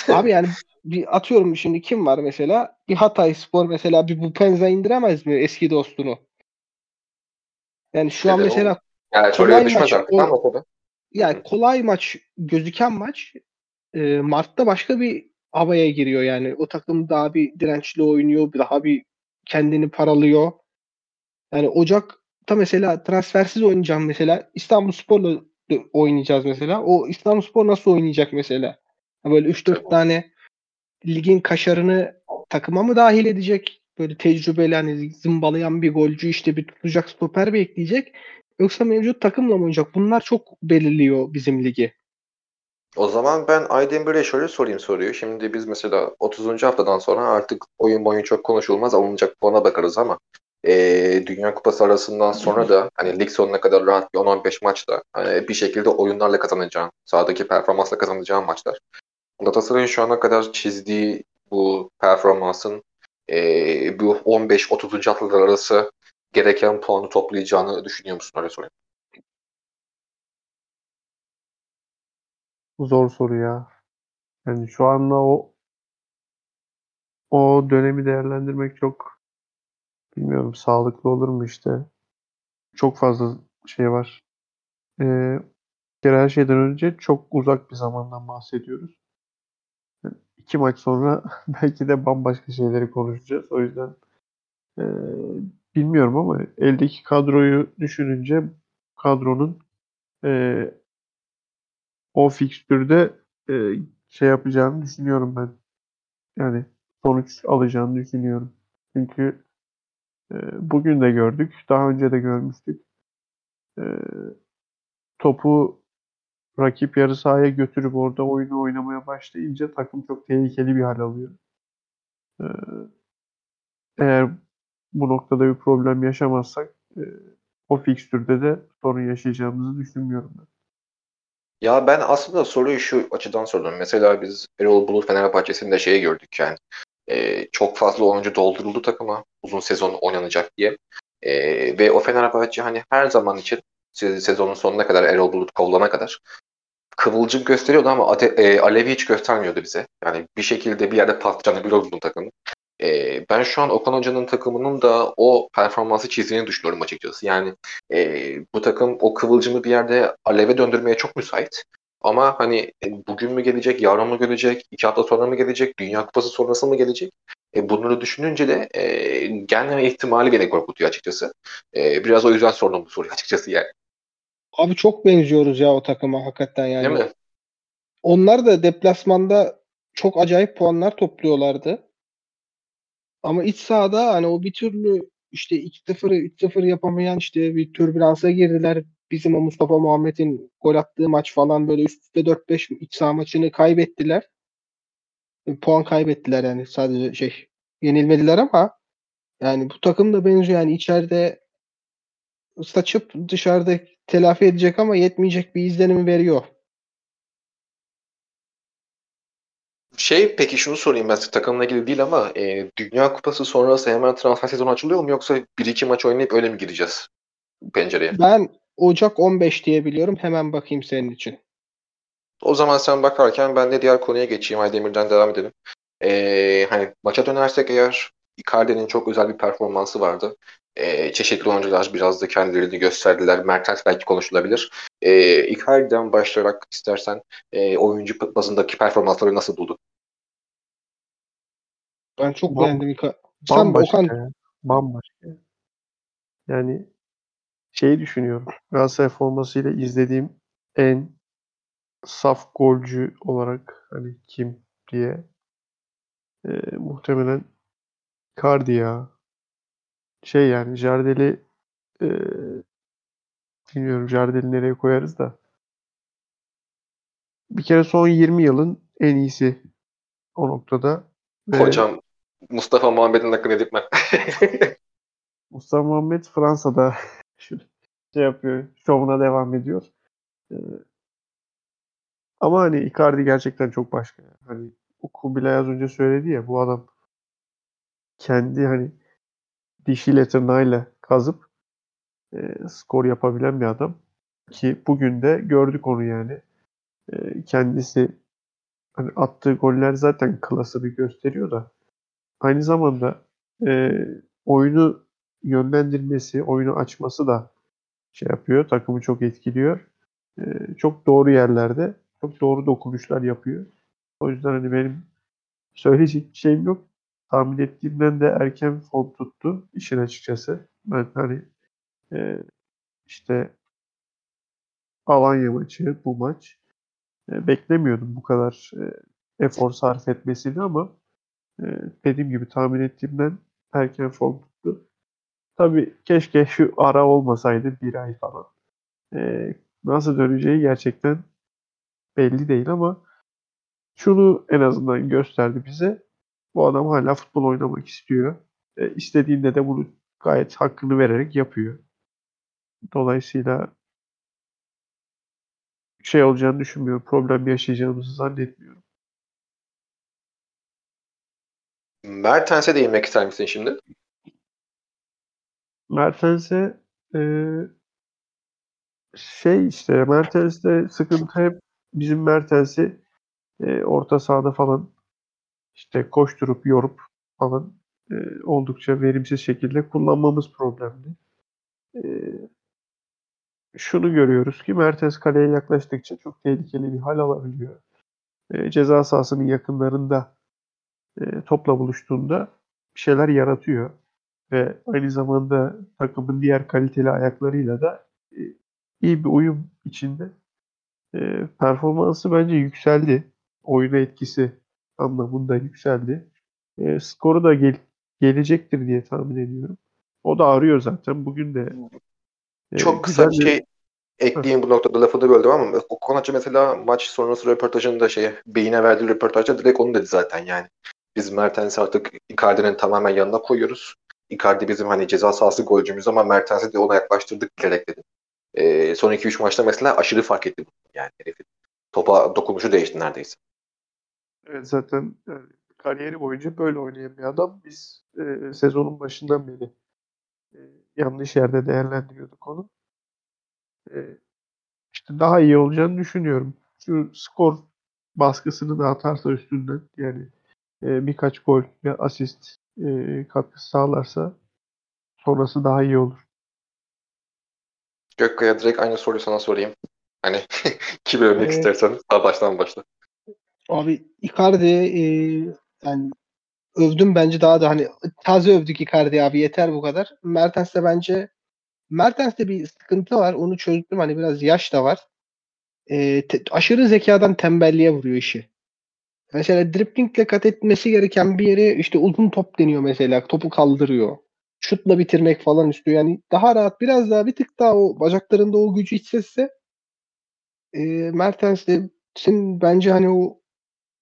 Abi yani bir atıyorum şimdi kim var mesela? Bir Hatay Spor mesela bir Bupenza indiremez mi eski dostunu? Yani şu an Neden mesela Yani Kolay oraya düşmez artık o-. yani kolay maç gözüken maç e, Mart'ta başka bir havaya giriyor yani. O takım daha bir dirençli oynuyor, daha bir kendini paralıyor. Yani Ocak'ta mesela transfersiz oynayacağım mesela. İstanbul Spor'la oynayacağız mesela. O İstanbul Spor nasıl oynayacak mesela? Böyle 3-4 tane ligin kaşarını takıma mı dahil edecek? Böyle tecrübeli hani zımbalayan bir golcü işte bir tutacak stoper bekleyecek. Yoksa mevcut takımla mı oynayacak? Bunlar çok belirliyor bizim ligi. O zaman ben Aydemir'e şöyle sorayım soruyu. Şimdi biz mesela 30. haftadan sonra artık oyun boyu çok konuşulmaz alınacak puana bakarız ama e, Dünya Kupası arasından sonra da hani lig sonuna kadar rahat bir 10-15 maçta hani bir şekilde oyunlarla kazanacağın, sahadaki performansla kazanacağın maçlar. Galatasaray'ın şu ana kadar çizdiği bu performansın e, bu 15-30. haftalar arası gereken puanı toplayacağını düşünüyor musun? Öyle sorayım. Zor soru ya. Yani şu anda o o dönemi değerlendirmek çok bilmiyorum sağlıklı olur mu işte. Çok fazla şey var. Ee, kere her şeyden önce çok uzak bir zamandan bahsediyoruz. Yani iki maç sonra belki de bambaşka şeyleri konuşacağız. O yüzden e, bilmiyorum ama eldeki kadroyu düşününce kadronun e, o fikstürde e, şey yapacağını düşünüyorum ben. Yani sonuç alacağını düşünüyorum. Çünkü e, bugün de gördük. Daha önce de görmüştük. E, topu rakip yarı sahaya götürüp orada oyunu oynamaya başlayınca takım çok tehlikeli bir hal alıyor. E, eğer bu noktada bir problem yaşamazsak e, o fikstürde de sorun yaşayacağımızı düşünmüyorum ben. Ya ben aslında soruyu şu açıdan sordum. Mesela biz Erol Bulut Fenerbahçe'sinde şeyi gördük yani. E, çok fazla oyuncu dolduruldu takıma uzun sezon oynanacak diye. E, ve o Fenerbahçe hani her zaman için sezonun sonuna kadar Erol Bulut kovulana kadar kıvılcım gösteriyordu ama ate, e, alevi hiç göstermiyordu bize. Yani bir şekilde bir yerde patlayacağını biliyordum takımın. E, ben şu an Okan Hoca'nın takımının da o performansı çizdiğini düşünüyorum açıkçası. Yani e, bu takım o kıvılcımı bir yerde aleve döndürmeye çok müsait. Ama hani e, bugün mü gelecek, yarın mı gelecek, iki hafta sonra mı gelecek, Dünya Kupası sonrası mı gelecek? E, bunları düşününce de e, gelmeme ihtimali beni korkutuyor açıkçası. E, biraz o yüzden sordum bu soruyu açıkçası yani. Abi çok benziyoruz ya o takıma hakikaten yani. Değil mi? Onlar da deplasmanda çok acayip puanlar topluyorlardı. Ama iç sahada hani o bir türlü işte 2-0'ı 3-0 yapamayan işte bir türbülansa girdiler. Bizim o Mustafa Muhammed'in gol attığı maç falan böyle üst üste 4-5 iç saha maçını kaybettiler. Puan kaybettiler yani sadece şey yenilmediler ama yani bu takım da benziyor yani içeride saçıp dışarıda telafi edecek ama yetmeyecek bir izlenimi veriyor. Şey peki şunu sorayım ben takımla ilgili değil ama e, Dünya Kupası sonrası hemen transfer sezonu açılıyor mu yoksa 1-2 maç oynayıp öyle mi gireceğiz pencereye? Ben Ocak 15 diye biliyorum. Hemen bakayım senin için. O zaman sen bakarken ben de diğer konuya geçeyim. Aydemir'den devam edelim. Ee, hani maça dönersek eğer Icardi'nin çok özel bir performansı vardı. Ee, çeşitli oyuncular biraz da kendilerini gösterdiler. Mertens belki konuşulabilir. Ee, Icardi'den başlayarak istersen e, oyuncu bazındaki performansları nasıl buldun? Ben çok Bam- beğendim. Ica- Sen Bambaşka Okan ya. Bambaşka. Yani şeyi düşünüyorum. Galatasaray formasıyla izlediğim en saf golcü olarak hani kim diye e, muhtemelen Icardi ya. Şey yani Jardel'i e, bilmiyorum Jardel'i nereye koyarız da bir kere son 20 yılın en iyisi o noktada. Hocam Mustafa Muhammed'in hakkını edip Mustafa Muhammed Fransa'da şu- şey yapıyor, şovuna devam ediyor. Ee, ama hani Icardi gerçekten çok başka. Hani o Kubilay az önce söyledi ya bu adam kendi hani dişiyle tırnağıyla kazıp e, skor yapabilen bir adam. Ki bugün de gördük onu yani. E, kendisi hani attığı goller zaten klasını gösteriyor da aynı zamanda e, oyunu yönlendirmesi, oyunu açması da şey yapıyor. Takımı çok etkiliyor. E, çok doğru yerlerde çok doğru dokunuşlar yapıyor. O yüzden hani benim söyleyecek bir şeyim yok. Tahmin ettiğimden de erken form tuttu işin açıkçası. Ben hani e, işte Alanya maçı, bu maç e, beklemiyordum bu kadar e, efor sarf etmesini ama e, dediğim gibi tahmin ettiğimden erken form tuttu. Tabii keşke şu ara olmasaydı bir ay falan. E, nasıl döneceği gerçekten belli değil ama şunu en azından gösterdi bize. Bu adam hala futbol oynamak istiyor. E, istediğinde de bunu gayet hakkını vererek yapıyor. Dolayısıyla şey olacağını düşünmüyorum. Problem yaşayacağımızı zannetmiyorum. Mertens'e değinmek ister misin şimdi? Mertens'e e, şey işte Mertens'te sıkıntı hep bizim Mertens'i e, orta sahada falan işte koşturup yorup falan e, oldukça verimsiz şekilde kullanmamız problemli. E, şunu görüyoruz ki Mertens kaleye yaklaştıkça çok tehlikeli bir hal alabiliyor. E, ceza sahasının yakınlarında e, topla buluştuğunda bir şeyler yaratıyor. Ve aynı zamanda takımın diğer kaliteli ayaklarıyla da e, iyi bir uyum içinde. E, performansı bence yükseldi. Oyuna etkisi anlamında yükseldi. E, skoru da gel gelecektir diye tahmin ediyorum. O da arıyor zaten. Bugün de e, Çok kısa bir şey ekleyeyim bu noktada lafını böldüm ama o Konaçı mesela maç sonrası röportajında şey Beyine verdiği röportajda direkt onu dedi zaten yani. Biz Mertens'i artık Icardi'nin tamamen yanına koyuyoruz. Icardi bizim hani ceza sahası golcümüz ama Mertens'i de ona yaklaştırdık bilerek dedi. Ee, son 2-3 maçta mesela aşırı fark etti. Yani herifin topa dokunuşu değişti neredeyse. Evet zaten yani kariyeri boyunca böyle oynayan bir adam. Biz e, sezonun başından beri e, yanlış yerde değerlendiriyorduk onu. E, işte daha iyi olacağını düşünüyorum. Şu skor baskısını da atarsa üstünden yani e, birkaç gol ve asist e, katkısı sağlarsa sonrası daha iyi olur. Gökkaya direkt aynı soruyu sana sorayım. Hani kimi övmek Evet. istersen sağ baştan başla. Abi Icardi e, yani övdüm bence daha da hani taze övdük Icardi abi yeter bu kadar. Mertens'te bence Mertens'te bir sıkıntı var. Onu çözdüm hani biraz yaş da var. E, te- aşırı zekadan tembelliğe vuruyor işi. Mesela driplingle kat etmesi gereken bir yere işte uzun top deniyor mesela. Topu kaldırıyor. Şutla bitirmek falan istiyor. Yani daha rahat biraz daha bir tık daha o bacaklarında o gücü hissetse e, Mertens'in bence hani o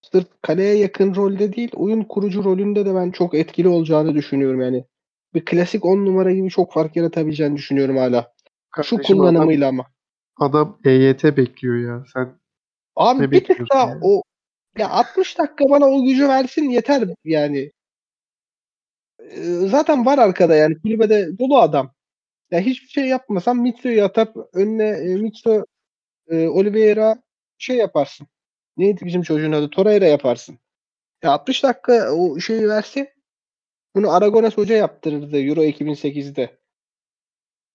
sırf kaleye yakın rolde değil oyun kurucu rolünde de ben çok etkili olacağını düşünüyorum yani. Bir klasik 10 numara gibi çok fark yaratabileceğini düşünüyorum hala. Şu Kardeşim kullanımıyla ama. Adam, adam EYT bekliyor ya. Sen Abi Ne bir tık daha yani? o ya 60 dakika bana o gücü versin yeter yani. Ee, Zaten var arkada yani kulübede dolu adam. Ya hiçbir şey yapmasam Mitso'yu atıp önüne e, Mitso e, Oliveira şey yaparsın. Neydi bizim çocuğun adı? Torreira yaparsın. Ya 60 dakika o şeyi versin. Bunu Aragones Hoca yaptırırdı Euro 2008'de.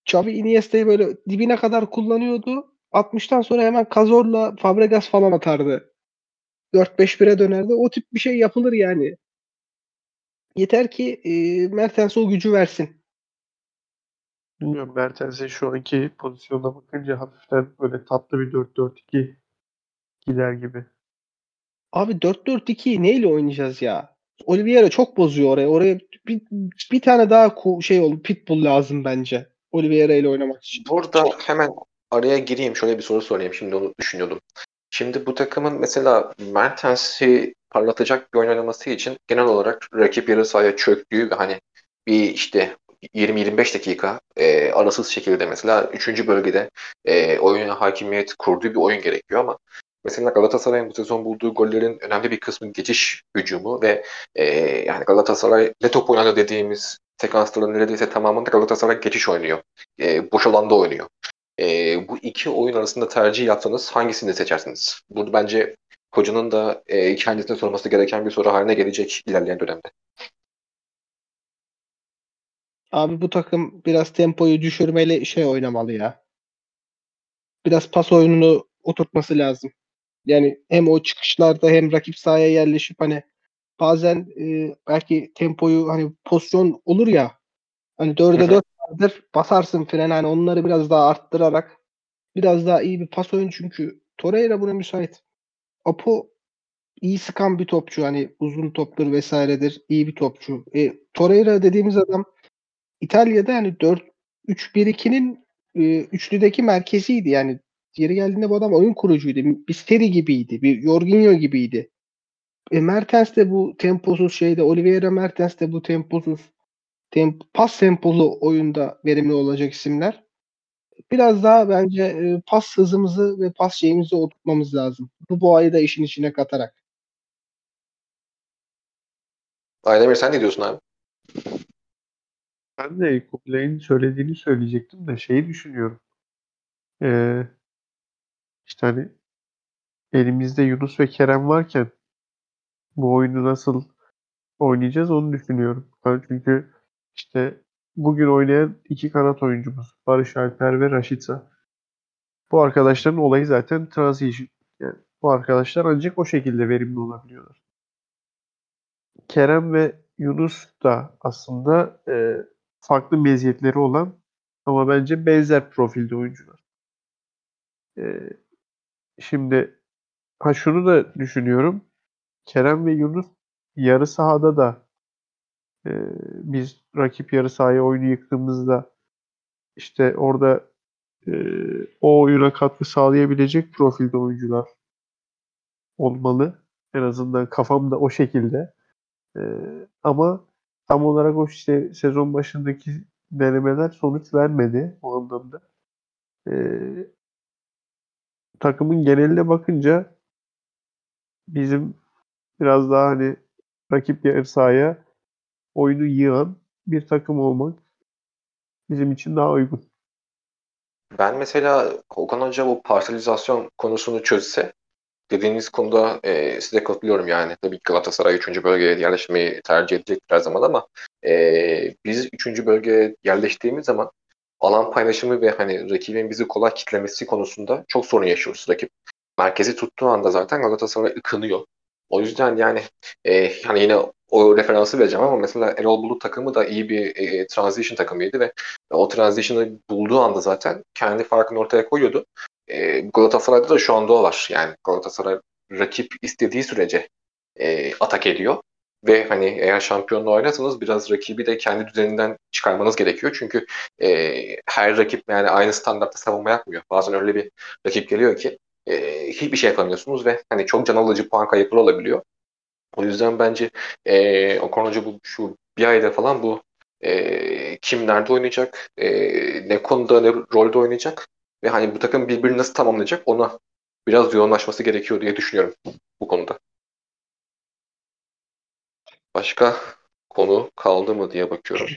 Xavi Iniesta'yı böyle dibine kadar kullanıyordu. 60'tan sonra hemen Cazor'la Fabregas falan atardı. 4-5-1'e dönerdi. O tip bir şey yapılır yani. Yeter ki e, Mertens o gücü versin. bilmiyorum Mertens'in şu anki pozisyonuna bakınca hafiften böyle tatlı bir 4-4-2 gider gibi. Abi 4-4-2'yi neyle oynayacağız ya? Oliveira çok bozuyor oraya. Oraya bir, bir tane daha şey oldu. Pitbull lazım bence. Oliveira ile oynamak için. Burada hemen araya gireyim şöyle bir soru sorayım. Şimdi onu düşünüyordum. Şimdi bu takımın mesela Mertens'i parlatacak bir oyun oynaması için genel olarak rakip yarı sahaya çöktüğü ve hani bir işte 20-25 dakika e, arasız şekilde mesela 3. bölgede e, oyuna hakimiyet kurduğu bir oyun gerekiyor ama mesela Galatasaray'ın bu sezon bulduğu gollerin önemli bir kısmı geçiş hücumu ve e, yani Galatasaray ne top oynadı dediğimiz sekansların neredeyse tamamında Galatasaray geçiş oynuyor. E, boş alanda oynuyor. E, bu iki oyun arasında tercih yapsanız hangisini seçersiniz? Burada bence hocanın da e, kendisine sorması gereken bir soru haline gelecek ilerleyen dönemde. Abi bu takım biraz tempoyu düşürmeli şey oynamalı ya. Biraz pas oyununu oturtması lazım. Yani hem o çıkışlarda hem rakip sahaya yerleşip hani bazen e, belki tempoyu hani pozisyon olur ya hani 4'e Hı hı. 4 vardır. Basarsın fren hani onları biraz daha arttırarak biraz daha iyi bir pas oyun çünkü Torreira buna müsait. Apo iyi sıkan bir topçu. Hani uzun toptur vesairedir. iyi bir topçu. E, Torreira dediğimiz adam İtalya'da hani 4 3-1-2'nin e, üçlüdeki merkeziydi. Yani yeri geldiğinde bu adam oyun kurucuydu. Bir Steri gibiydi. Bir Jorginho gibiydi. E, Mertens de bu temposuz şeyde. Oliveira Mertens de bu temposuz temp pas tempolu oyunda verimli olacak isimler. Biraz daha bence e, pas hızımızı ve pas şeyimizi oturtmamız lazım. Bu boğayı da işin içine katarak. Aydemir sen ne diyorsun abi? Ben de Kubilay'ın söylediğini söyleyecektim de şeyi düşünüyorum. Ee, işte hani elimizde Yunus ve Kerem varken bu oyunu nasıl oynayacağız onu düşünüyorum. Ben çünkü işte bugün oynayan iki kanat oyuncumuz Barış Alper ve Raşitsa. Bu arkadaşların olayı zaten transition. Yani bu arkadaşlar ancak o şekilde verimli olabiliyorlar. Kerem ve Yunus da aslında e, farklı meziyetleri olan ama bence benzer profilde oyuncular. E, şimdi ha şunu da düşünüyorum. Kerem ve Yunus yarı sahada da e, biz rakip yarı sahaya oyunu yıktığımızda işte orada e, o oyuna katkı sağlayabilecek profilde oyuncular olmalı. En azından kafamda o şekilde. E, ama tam olarak o işte sezon başındaki denemeler sonuç vermedi o anlamda. E, takımın geneline bakınca bizim biraz daha hani rakip yarı sahaya oyunu yığan bir takım olmak bizim için daha uygun. Ben mesela Okan Hoca bu parselizasyon konusunu çözse dediğiniz konuda e, size katılıyorum yani. Tabii Galatasaray 3. bölgeye yerleşmeyi tercih edecek her zaman ama e, biz 3. bölgeye yerleştiğimiz zaman alan paylaşımı ve hani rakibin bizi kolay kitlemesi konusunda çok sorun yaşıyoruz. Rakip merkezi tuttuğu anda zaten Galatasaray ıkınıyor. O yüzden yani e, hani yine o referansı vereceğim ama mesela Erol Bulut takımı da iyi bir e, transition takımıydı ve o transition'ı bulduğu anda zaten kendi farkını ortaya koyuyordu. E, Galatasaray'da da şu anda o var. Yani Galatasaray rakip istediği sürece e, atak ediyor. Ve hani eğer şampiyonla oynarsanız biraz rakibi de kendi düzeninden çıkarmanız gerekiyor. Çünkü e, her rakip yani aynı standartta savunma yapmıyor. Bazen öyle bir rakip geliyor ki e, hiçbir şey yapamıyorsunuz ve hani çok can alıcı puan kayıpları olabiliyor. O yüzden bence e, o konucu bu şu bir ayda falan bu e, kim nerede oynayacak, e, ne konuda ne rolde oynayacak ve hani bu takım birbirini nasıl tamamlayacak ona biraz yoğunlaşması gerekiyor diye düşünüyorum bu konuda. Başka konu kaldı mı diye bakıyorum.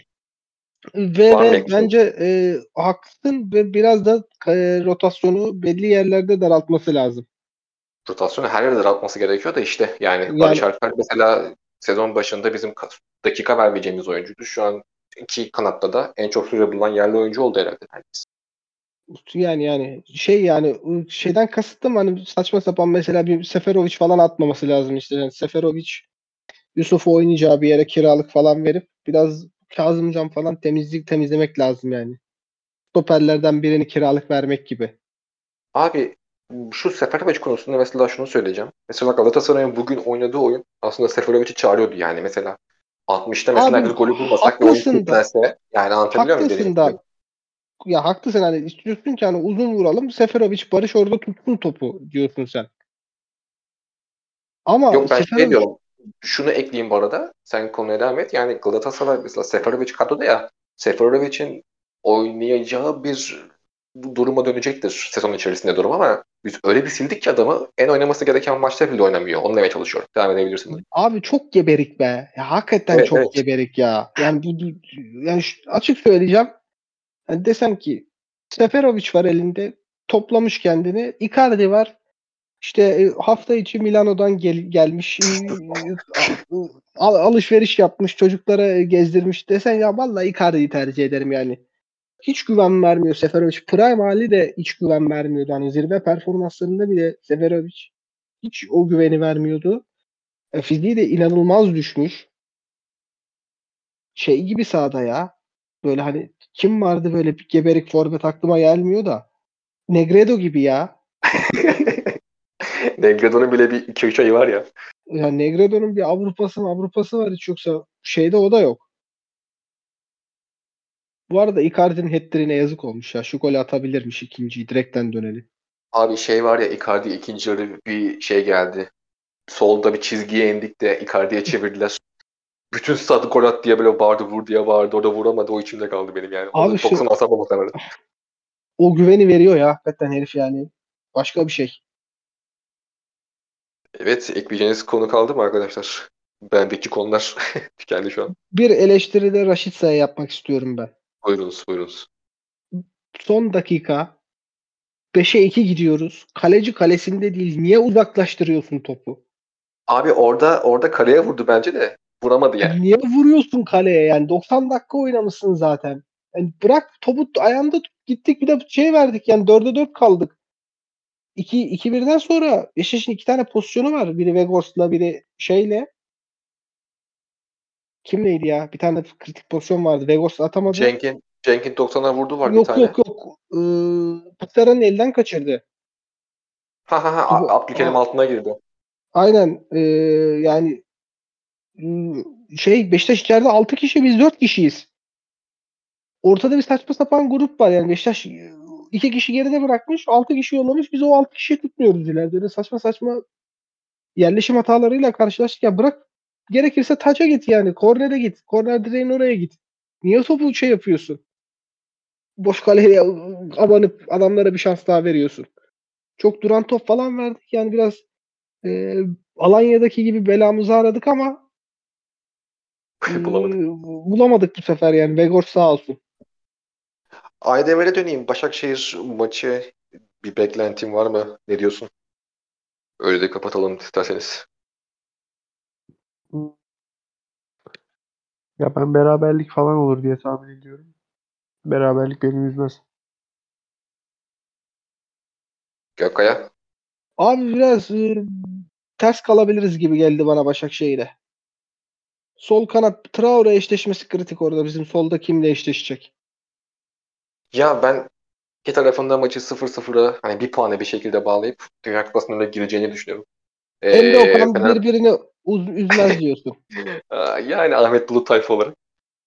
Ve, ve bence e, haklısın ve biraz da e, rotasyonu belli yerlerde daraltması lazım. Rotasyonu her yerde daraltması gerekiyor da işte yani, yani Barış Alper mesela sezon başında bizim dakika vermeyeceğimiz oyuncuydu. Şu an iki kanatta da en çok süre bulan yerli oyuncu oldu herhalde herkes. Yani yani şey yani şeyden kasıttım hani saçma sapan mesela bir Seferovic falan atmaması lazım işte. Yani Seferovic Yusuf'u oynayacağı bir yere kiralık falan verip biraz Kazımcan falan temizlik temizlemek lazım yani. Stoperlerden birini kiralık vermek gibi. Abi şu Seferovic konusunda mesela şunu söyleyeceğim. Mesela Galatasaray'ın bugün oynadığı oyun aslında Seferovic'i çağırıyordu yani mesela. 60'ta mesela Abi, bir golü bulmasak ve oyun kitlense yani anlatabiliyor muyum? Haklısın da. Ya haklısın hani istiyorsun ki hani uzun vuralım Seferovic Barış orada tutsun topu diyorsun sen. Ama Yok ben şey Seferovic... şey diyorum. Şunu ekleyeyim bu arada. Sen konuya devam et. Yani Galatasaray mesela Seferovic kadroda ya Seferovic'in oynayacağı bir duruma dönecektir sezon içerisinde durum ama biz öyle bir sildik ki adamı en oynaması gereken maçta bile oynamıyor. Onu demeye çalışıyor. Devam edebilirsin. Abi çok geberik be. Ya, hakikaten evet, çok evet. geberik ya. Yani, yani açık söyleyeceğim. Yani desem ki Seferovic var elinde toplamış kendini. Icardi var. İşte e, hafta içi Milano'dan gel, gelmiş al, alışveriş yapmış çocuklara gezdirmiş desen ya vallahi Icardi'yi tercih ederim yani hiç güven vermiyor Seferovic. Prime hali de hiç güven vermiyordu. Hani zirve performanslarında bile Seferovic hiç o güveni vermiyordu. E, fiziği de inanılmaz düşmüş. Şey gibi sahada ya. Böyle hani kim vardı böyle bir geberik forvet aklıma gelmiyor da. Negredo gibi ya. Negredo'nun bile bir 2-3 ayı var ya. Ya Negredo'nun bir Avrupa'sı Avrupa'sı var hiç yoksa şeyde o da yok. Bu arada Icardi'nin hat yazık olmuş ya. Şu golü atabilirmiş ikinciyi direkten döneli. Abi şey var ya Icardi ikinci yarı bir şey geldi. Solda bir çizgiye indik de Icardi'ye çevirdiler. Bütün stadı gol at diye böyle bağırdı vur diye bağırdı. Orada vuramadı. O içimde kaldı benim yani. Abi şu- 90 asama muhtemelen. O güveni veriyor ya hakikaten herif yani. Başka bir şey. Evet ekleyeceğiniz konu kaldı mı arkadaşlar? Bendeki konular tükendi şu an. Bir eleştiri de Raşitsa'ya yapmak istiyorum ben. Buyurunuz buyurunuz. Son dakika 5'e 2 gidiyoruz. Kaleci kalesinde değil. Niye uzaklaştırıyorsun topu? Abi orada orada kaleye vurdu bence de. Vuramadı yani. Niye vuruyorsun kaleye? Yani 90 dakika oynamışsın zaten. Yani bırak topu ayağında tut. Gittik bir de şey verdik yani 4'e 4 kaldık. 2 2 birden sonra Beşiktaş'ın iki tane pozisyonu var. Biri Vegors'la biri şeyle. Kim neydi ya? Bir tane kritik pozisyon vardı. Vegors atamadı. Cenk'in Cenk'in 90'a vurdu var bir yok tane. yok yok. Ee, Pıtlar'ın elden kaçırdı. Ha ha ha Abdülkerim altına girdi. Aynen. Ee, yani şey Beşiktaş içeride 6 kişi biz 4 kişiyiz. Ortada bir saçma sapan grup var yani Beşiktaş 2 kişi geride bırakmış 6 kişi yollamış biz o 6 kişiyi tutmuyoruz ileride. Öyle saçma saçma yerleşim hatalarıyla karşılaştık ya bırak gerekirse taça git yani kornere git. Korner direğin oraya git. Niye topu şey yapıyorsun? Boş kaleye abanıp adamlara bir şans daha veriyorsun. Çok duran top falan verdik yani biraz e, Alanya'daki gibi belamızı aradık ama Bulamadık. bulamadık bu sefer yani. Vegors sağ olsun. Aydemir'e döneyim. Başakşehir maçı bir beklentin var mı? Ne diyorsun? Öyle de kapatalım isterseniz. Ya ben beraberlik falan olur diye tahmin ediyorum. Beraberlik beni üzmez. Gökaya. Abi biraz e, ters kalabiliriz gibi geldi bana Başakşehir'e. Sol kanat Traore eşleşmesi kritik orada. Bizim solda kimle eşleşecek? Ya ben iki tarafında maçı 0-0'a hani bir puanı bir şekilde bağlayıp Dünya Kupası'nın önüne gireceğini düşünüyorum. Ee, Emre Okan Fener- birbirini uz- üzmez diyorsun. Yani Ahmet Bulut tayfa olarak.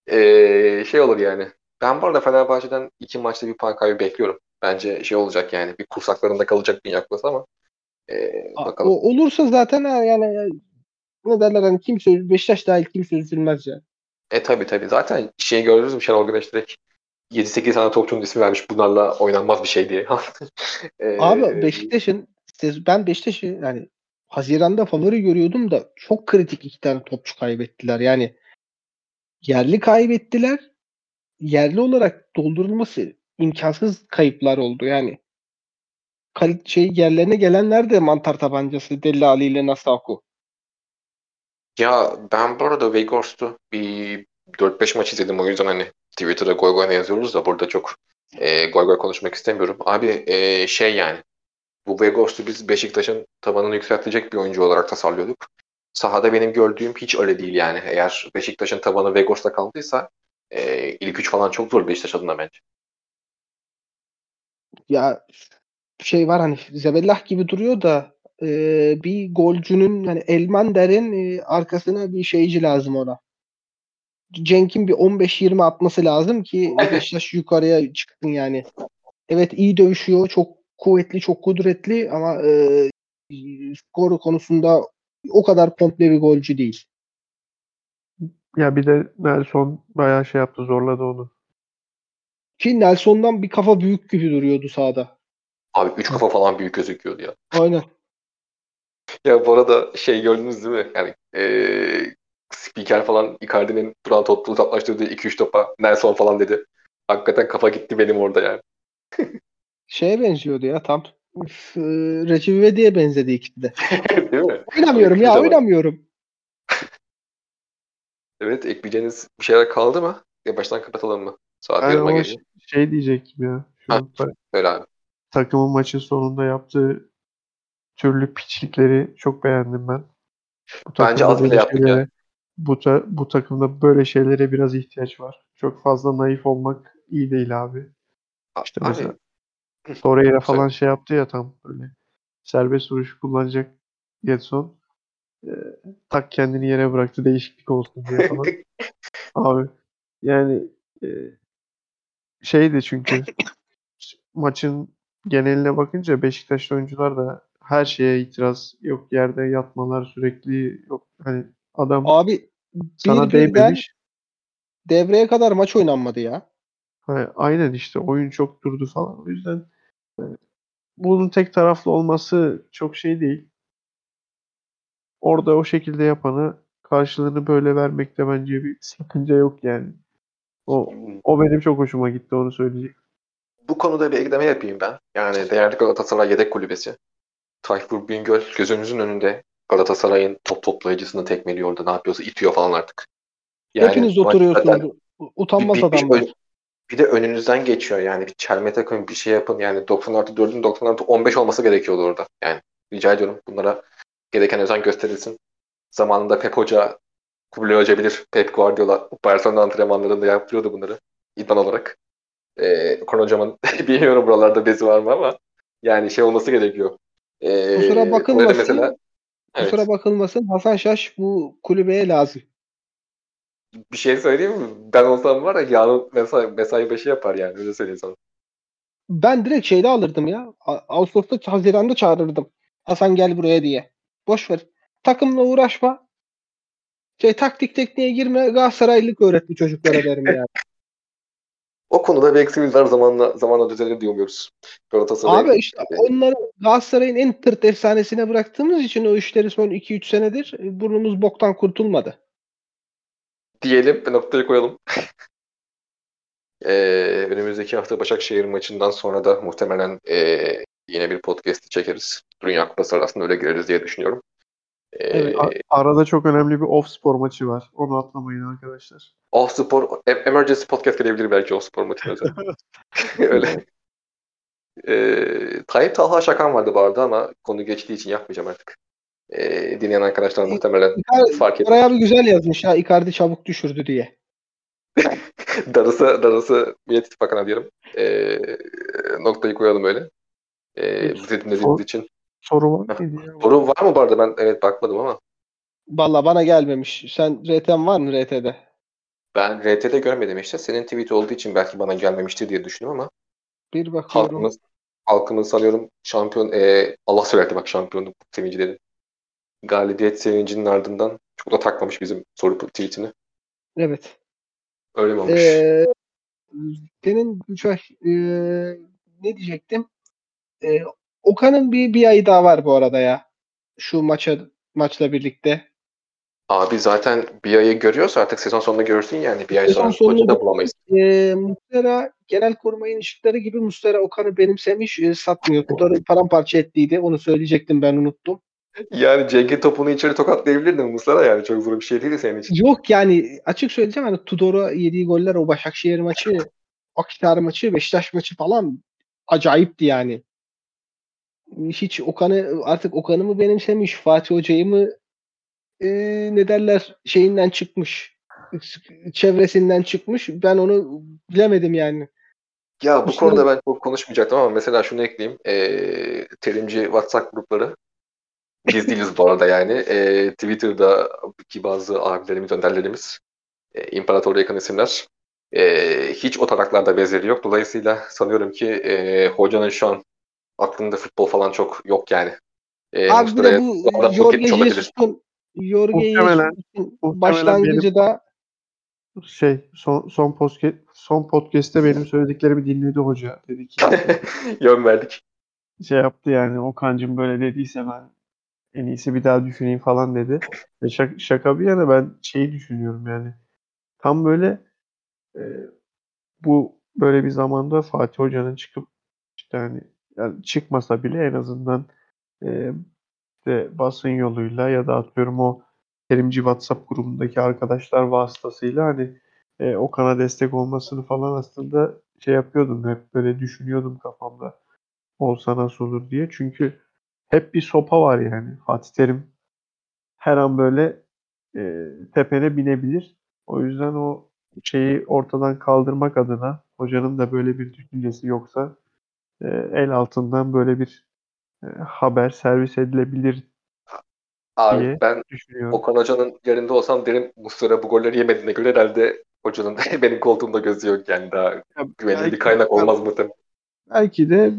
Ee, şey olur yani. Ben bu arada Fenerbahçe'den iki maçta bir puan kaybı bekliyorum. Bence şey olacak yani. Bir kursaklarında kalacak Dünya Kupası ama ee, A- bakalım. O, olursa zaten ha, yani e, ne derler hani kimse Beşiktaş dahil kimse üzülmez ya. E tabi tabi. Zaten şeyi gördünüz mü Şenol Güneş direkt 7-8 tane topçunun ismi vermiş. Bunlarla oynanmaz bir şey diye. Ee, Abi Beşiktaş'ın ben Beşiktaş'ı yani Haziran'da favori görüyordum da çok kritik iki tane topçu kaybettiler. Yani yerli kaybettiler. Yerli olarak doldurulması imkansız kayıplar oldu. Yani kal- şey yerlerine gelenler de mantar tabancası Deli Ali ile Nasaku. Ya ben bu arada Vegors'tu bir 4-5 maç izledim o yüzden hani Twitter'da goy goy yazıyoruz da burada çok e, goy goy konuşmak istemiyorum. Abi e, şey yani bu Vegors'u biz Beşiktaş'ın tabanını yükseltecek bir oyuncu olarak tasarlıyorduk. Sahada benim gördüğüm hiç öyle değil yani. Eğer Beşiktaş'ın tabanı Vegors'ta kaldıysa e, ilk üç falan çok zor Beşiktaş adına bence. Ya şey var hani Zebellah gibi duruyor da e, bir golcünün yani Elmander'in e, arkasına bir şeyci lazım ona. Cenk'in bir 15-20 atması lazım ki Beşiktaş yukarıya çıksın yani. Evet iyi dövüşüyor. Çok kuvvetli, çok kudretli ama e, skor konusunda o kadar komple bir golcü değil. Ya bir de Nelson bayağı şey yaptı zorladı onu. Ki Nelson'dan bir kafa büyük gibi duruyordu sahada. Abi üç kafa falan büyük gözüküyordu ya. Aynen. Ya bu arada şey gördünüz değil mi? Yani eee spiker falan Icardi'nin duran toplu uzaklaştırdığı 2-3 topa Nelson falan dedi. Hakikaten kafa gitti benim orada yani. Şeye benziyordu ya tam. Üf, e, Recep İvedik'e benzedi ikisi de. değil mi? Oynamıyorum ya oynamıyorum. Evet ekleyeceğiniz bir şeyler kaldı mı? Ya baştan kapatalım mı? Saat Ben yarıma şey ya. Şu Ha. an ta- Öyle abi. takımın maçın sonunda yaptığı türlü piçlikleri çok beğendim ben. Bu Bence az bile yaptık ya. Bu, ta- bu takımda böyle şeylere biraz ihtiyaç var. çok fazla naif olmak iyi değil abi. İşte Abi, mesela Torreira falan şey yaptı ya tam böyle serbest vuruş kullanacak Getson. Ee, tak kendini yere bıraktı değişiklik olsun diye falan. Abi yani e, şeydi çünkü maçın geneline bakınca Beşiktaşlı oyuncular da her şeye itiraz yok yerde yatmalar sürekli yok hani adam Abi sana değmemiş. devreye kadar maç oynanmadı ya. Ha, aynen işte oyun çok durdu falan. O yüzden e, bunun tek taraflı olması çok şey değil. Orada o şekilde yapanı karşılığını böyle vermekte bence bir sakınca yok yani. O o benim çok hoşuma gitti onu söyleyecek. Bu konuda bir ekleme yapayım ben. Yani değerli Galatasaray yedek kulübesi. Tayfur Bingöl gözünüzün önünde Galatasaray'ın top toplayıcısını tekmeliyor orada ne yapıyorsa itiyor falan artık. Hepiniz maç oturuyorsunuz. Utanmaz bir, bir, adamlar. bir, bir de önünüzden geçiyor yani bir çelme takın bir şey yapın yani 90 artı 4'ün 90 artı 15 olması gerekiyordu orada. Yani rica ediyorum bunlara gereken özen gösterilsin. Zamanında Pep Hoca, Kubilay Hoca bilir. Pep Guardiola Barcelona antrenmanlarında yapıyordu bunları idman olarak. Ee, Okan Hocam'ın bilmiyorum buralarda bezi var mı ama yani şey olması gerekiyor. Ee, Kusura bakılmasın. mesela evet, Kusura bakılmasın. Hasan Şaş bu kulübeye lazım. bir şey söyleyeyim mi? Ben olsam var ya yarın mesai, mesai başı yapar yani öyle söyleyeyim sana. Ben direkt şeyde alırdım ya. A- Ağustos'ta Haziran'da çağırırdım. Hasan gel buraya diye. Boş ver. Takımla uğraşma. Şey taktik tekniğe girme. Galatasaraylılık öğret bu çocuklara derim yani. O konuda eksiğimiz var zamanla zamanla düzelir diye umuyoruz. Galatasaray Abi işte onları Galatasaray'ın en tırt efsanesine bıraktığımız için o işleri son 2-3 senedir e, burnumuz boktan kurtulmadı. diyelim ve noktayı koyalım. Ee, önümüzdeki hafta Başakşehir maçından sonra da muhtemelen ee, yine bir podcast çekeriz. Dünya Kupası arasında öyle gireriz diye düşünüyorum. Ee, Evet, A- arada çok önemli bir off spor maçı var. Onu atlamayın arkadaşlar. Off Spor, e- Emergency Podcast gelebilir belki Off Spor maçına öyle. Ee, Tayyip Talha Şakan vardı bu arada ama konu geçtiği için yapmayacağım artık. Ee, dinleyen arkadaşlar muhtemelen Icardi- fark etmiş. Koray abi güzel yazmış ya Icardi çabuk düşürdü diye. Darısı, darısı Millet İttifakı'na diyelim. Ee, noktayı koyalım öyle. Ee, bizi dinlediğiniz için. Soru var mıydı ya? Soru var mı bu arada? Ben evet bakmadım ama. Valla bana gelmemiş. Sen RT'n var mı RT'de? Ben RT'de görmedim işte. Senin tweet olduğu için belki bana gelmemiştir diye düşünüyorum ama Bir bakıyorum. halkımız halkımız sanıyorum şampiyon e, Allah söyletti bak şampiyonluk sevinci dedi. Galibiyet sevincinin ardından çok da takmamış bizim soru tweetini. Evet. Öyle mi olmuş? Ee, senin şey, e, ne diyecektim? Ee, Okan'ın bir bir ayı daha var bu arada ya. Şu maça maçla birlikte. Abi zaten bir ayı görüyorsa artık sezon sonunda görürsün yani. Bir ay Sezon sonra sonunda da bulamayız. E, Muslera genel kurmayın ışıkları gibi Muslera Okan'ı benimsemiş e, satmıyor. Tutarı paramparça ettiydi. Onu söyleyecektim ben unuttum. Yani Cenk'in topunu içeri tokatlayabilirdin Muslera yani. Çok zor bir şey değildi senin için. Yok yani açık söyleyeceğim hani Tudor'a yediği goller o Başakşehir maçı, Akhisar maçı, Beşiktaş maçı falan acayipti yani. Hiç Okan'ı artık Okan'ı mı benimsemiş, Fatih Hoca'yı mı e, ne derler şeyinden çıkmış, çevresinden çıkmış. Ben onu bilemedim yani. Ya bu Muslera- konuda ben çok konuşmayacaktım ama mesela şunu ekleyeyim. Ee, terimci WhatsApp grupları biz değiliz bu arada yani. Ee, Twitter'daki bazı abilerimiz, önderlerimiz e, imparatora yakın isimler. Ee, hiç o taraklarda bezleri yok. Dolayısıyla sanıyorum ki e, hocanın şu an aklında futbol falan çok yok yani. Ee, Abi bir de bu Jorge. Jesus'un Jorge Jesus'un başlangıcı da Şey son son podcast son podcast'te benim söylediklerimi dinledi hoca. Dedi ki Yön verdik. şey yaptı yani Okan'cım böyle dediyse ben en iyisi bir daha düşüneyim falan dedi. Ve şaka, şaka bir yana ben şeyi düşünüyorum yani. Tam böyle e, bu böyle bir zamanda Fatih Hoca'nın çıkıp işte hani yani çıkmasa bile en azından e, işte basın yoluyla ya da atıyorum o Terimci WhatsApp grubundaki arkadaşlar vasıtasıyla hani e, Okan'a destek olmasını falan aslında şey yapıyordum. Hep böyle düşünüyordum kafamda. Olsa nasıl olur diye. Çünkü hep bir sopa var yani. Fatih Terim her an böyle e, tepene binebilir. O yüzden o şeyi ortadan kaldırmak adına hocanın da böyle bir düşüncesi yoksa e, el altından böyle bir e, haber servis edilebilir Abi diye ben düşünüyorum. Okan Hoca'nın yerinde olsam derim Muslera bu golleri yemediğine göre herhalde hocanın benim koltuğumda gözü yok yani daha Ya güvenilir bir kaynak olmaz muhtemelen. Belki de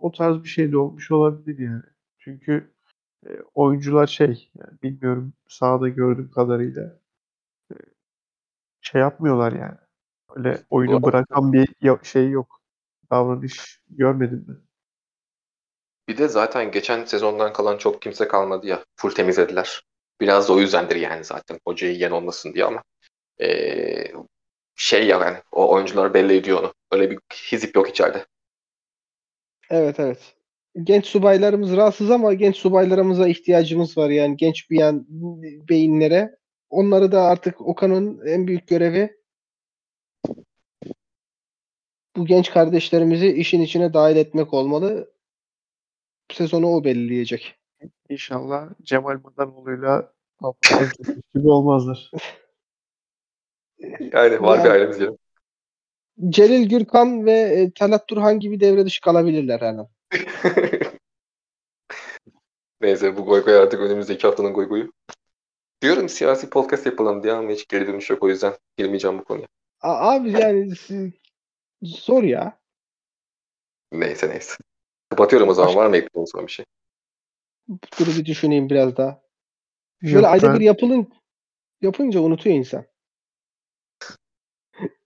o tarz bir şey de olmuş olabilir yani. Çünkü e, oyuncular şey, yani bilmiyorum sahada gördüğüm kadarıyla e, şey yapmıyorlar yani. Öyle oyunu bırakan bir şey yok. Davranış görmedim ben. Bir de zaten geçen sezondan kalan çok kimse kalmadı ya. Full temizlediler. Biraz da o yüzdendir yani zaten hocayı yen olmasın diye ama eee, şey ya yani o oyuncular belli ediyor onu. Öyle bir hizip yok içeride. Evet evet. Genç subaylarımız rahatsız ama genç subaylarımıza ihtiyacımız var yani genç bir yan beyinlere. Onları da artık Okan'ın en büyük görevi bu genç kardeşlerimizi işin içine dahil etmek olmalı. Sezonu o belirleyecek. İnşallah Cemal Madanoğlu'yla gibi olmazlar. Yani var bir Yani- ailemiz diyelim. Celil Gürkan ve e, Talat Turhan gibi devre dışı kalabilirler her an. Neyse bu goy goy artık önümüzdeki haftanın goy goyu. Diyorum siyasi podcast yapalım diye ama hiç geri dönüş yok o yüzden girmeyeceğim bu konuya. A- abi yani siz- zor ya. Neyse neyse. Kapatıyorum o zaman. Başka- Var mı eklediğin son bir şey? Dur bir düşüneyim biraz daha. Şöyle Yok, ayda ben- bir yapılın yapınca unutuyor insan.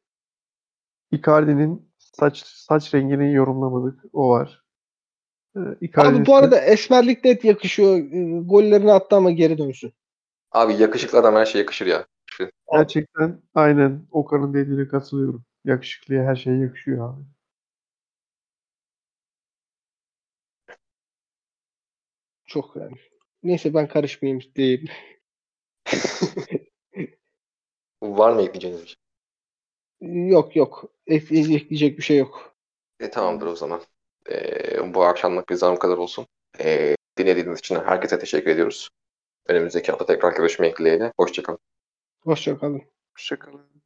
Icardi'nin saç saç rengini yorumlamadık. O var. Ee, Icardi'nin Abi bu arada esmerlik net yakışıyor. E, Gollerini attı ama geri dönsün. Abi yakışıklı adam her şeye yakışır ya. gerçekten aynen Okan'ın dediğine katılıyorum. Yakışıklıya her şey yakışıyor abi. Çok yani. Neyse ben karışmayayım diyeyim. Var mı ekleyeceğiniz bir şey? Yok yok. Ek- ekleyecek bir şey yok. E, tamamdır o zaman. E, bu akşamlık bizden bu kadar olsun. E, dinlediğiniz için herkese teşekkür ediyoruz. Önümüzdeki hafta tekrar görüşmek dileğiyle. Hoşçakalın. Hoşça kalın. Hoşçakalın.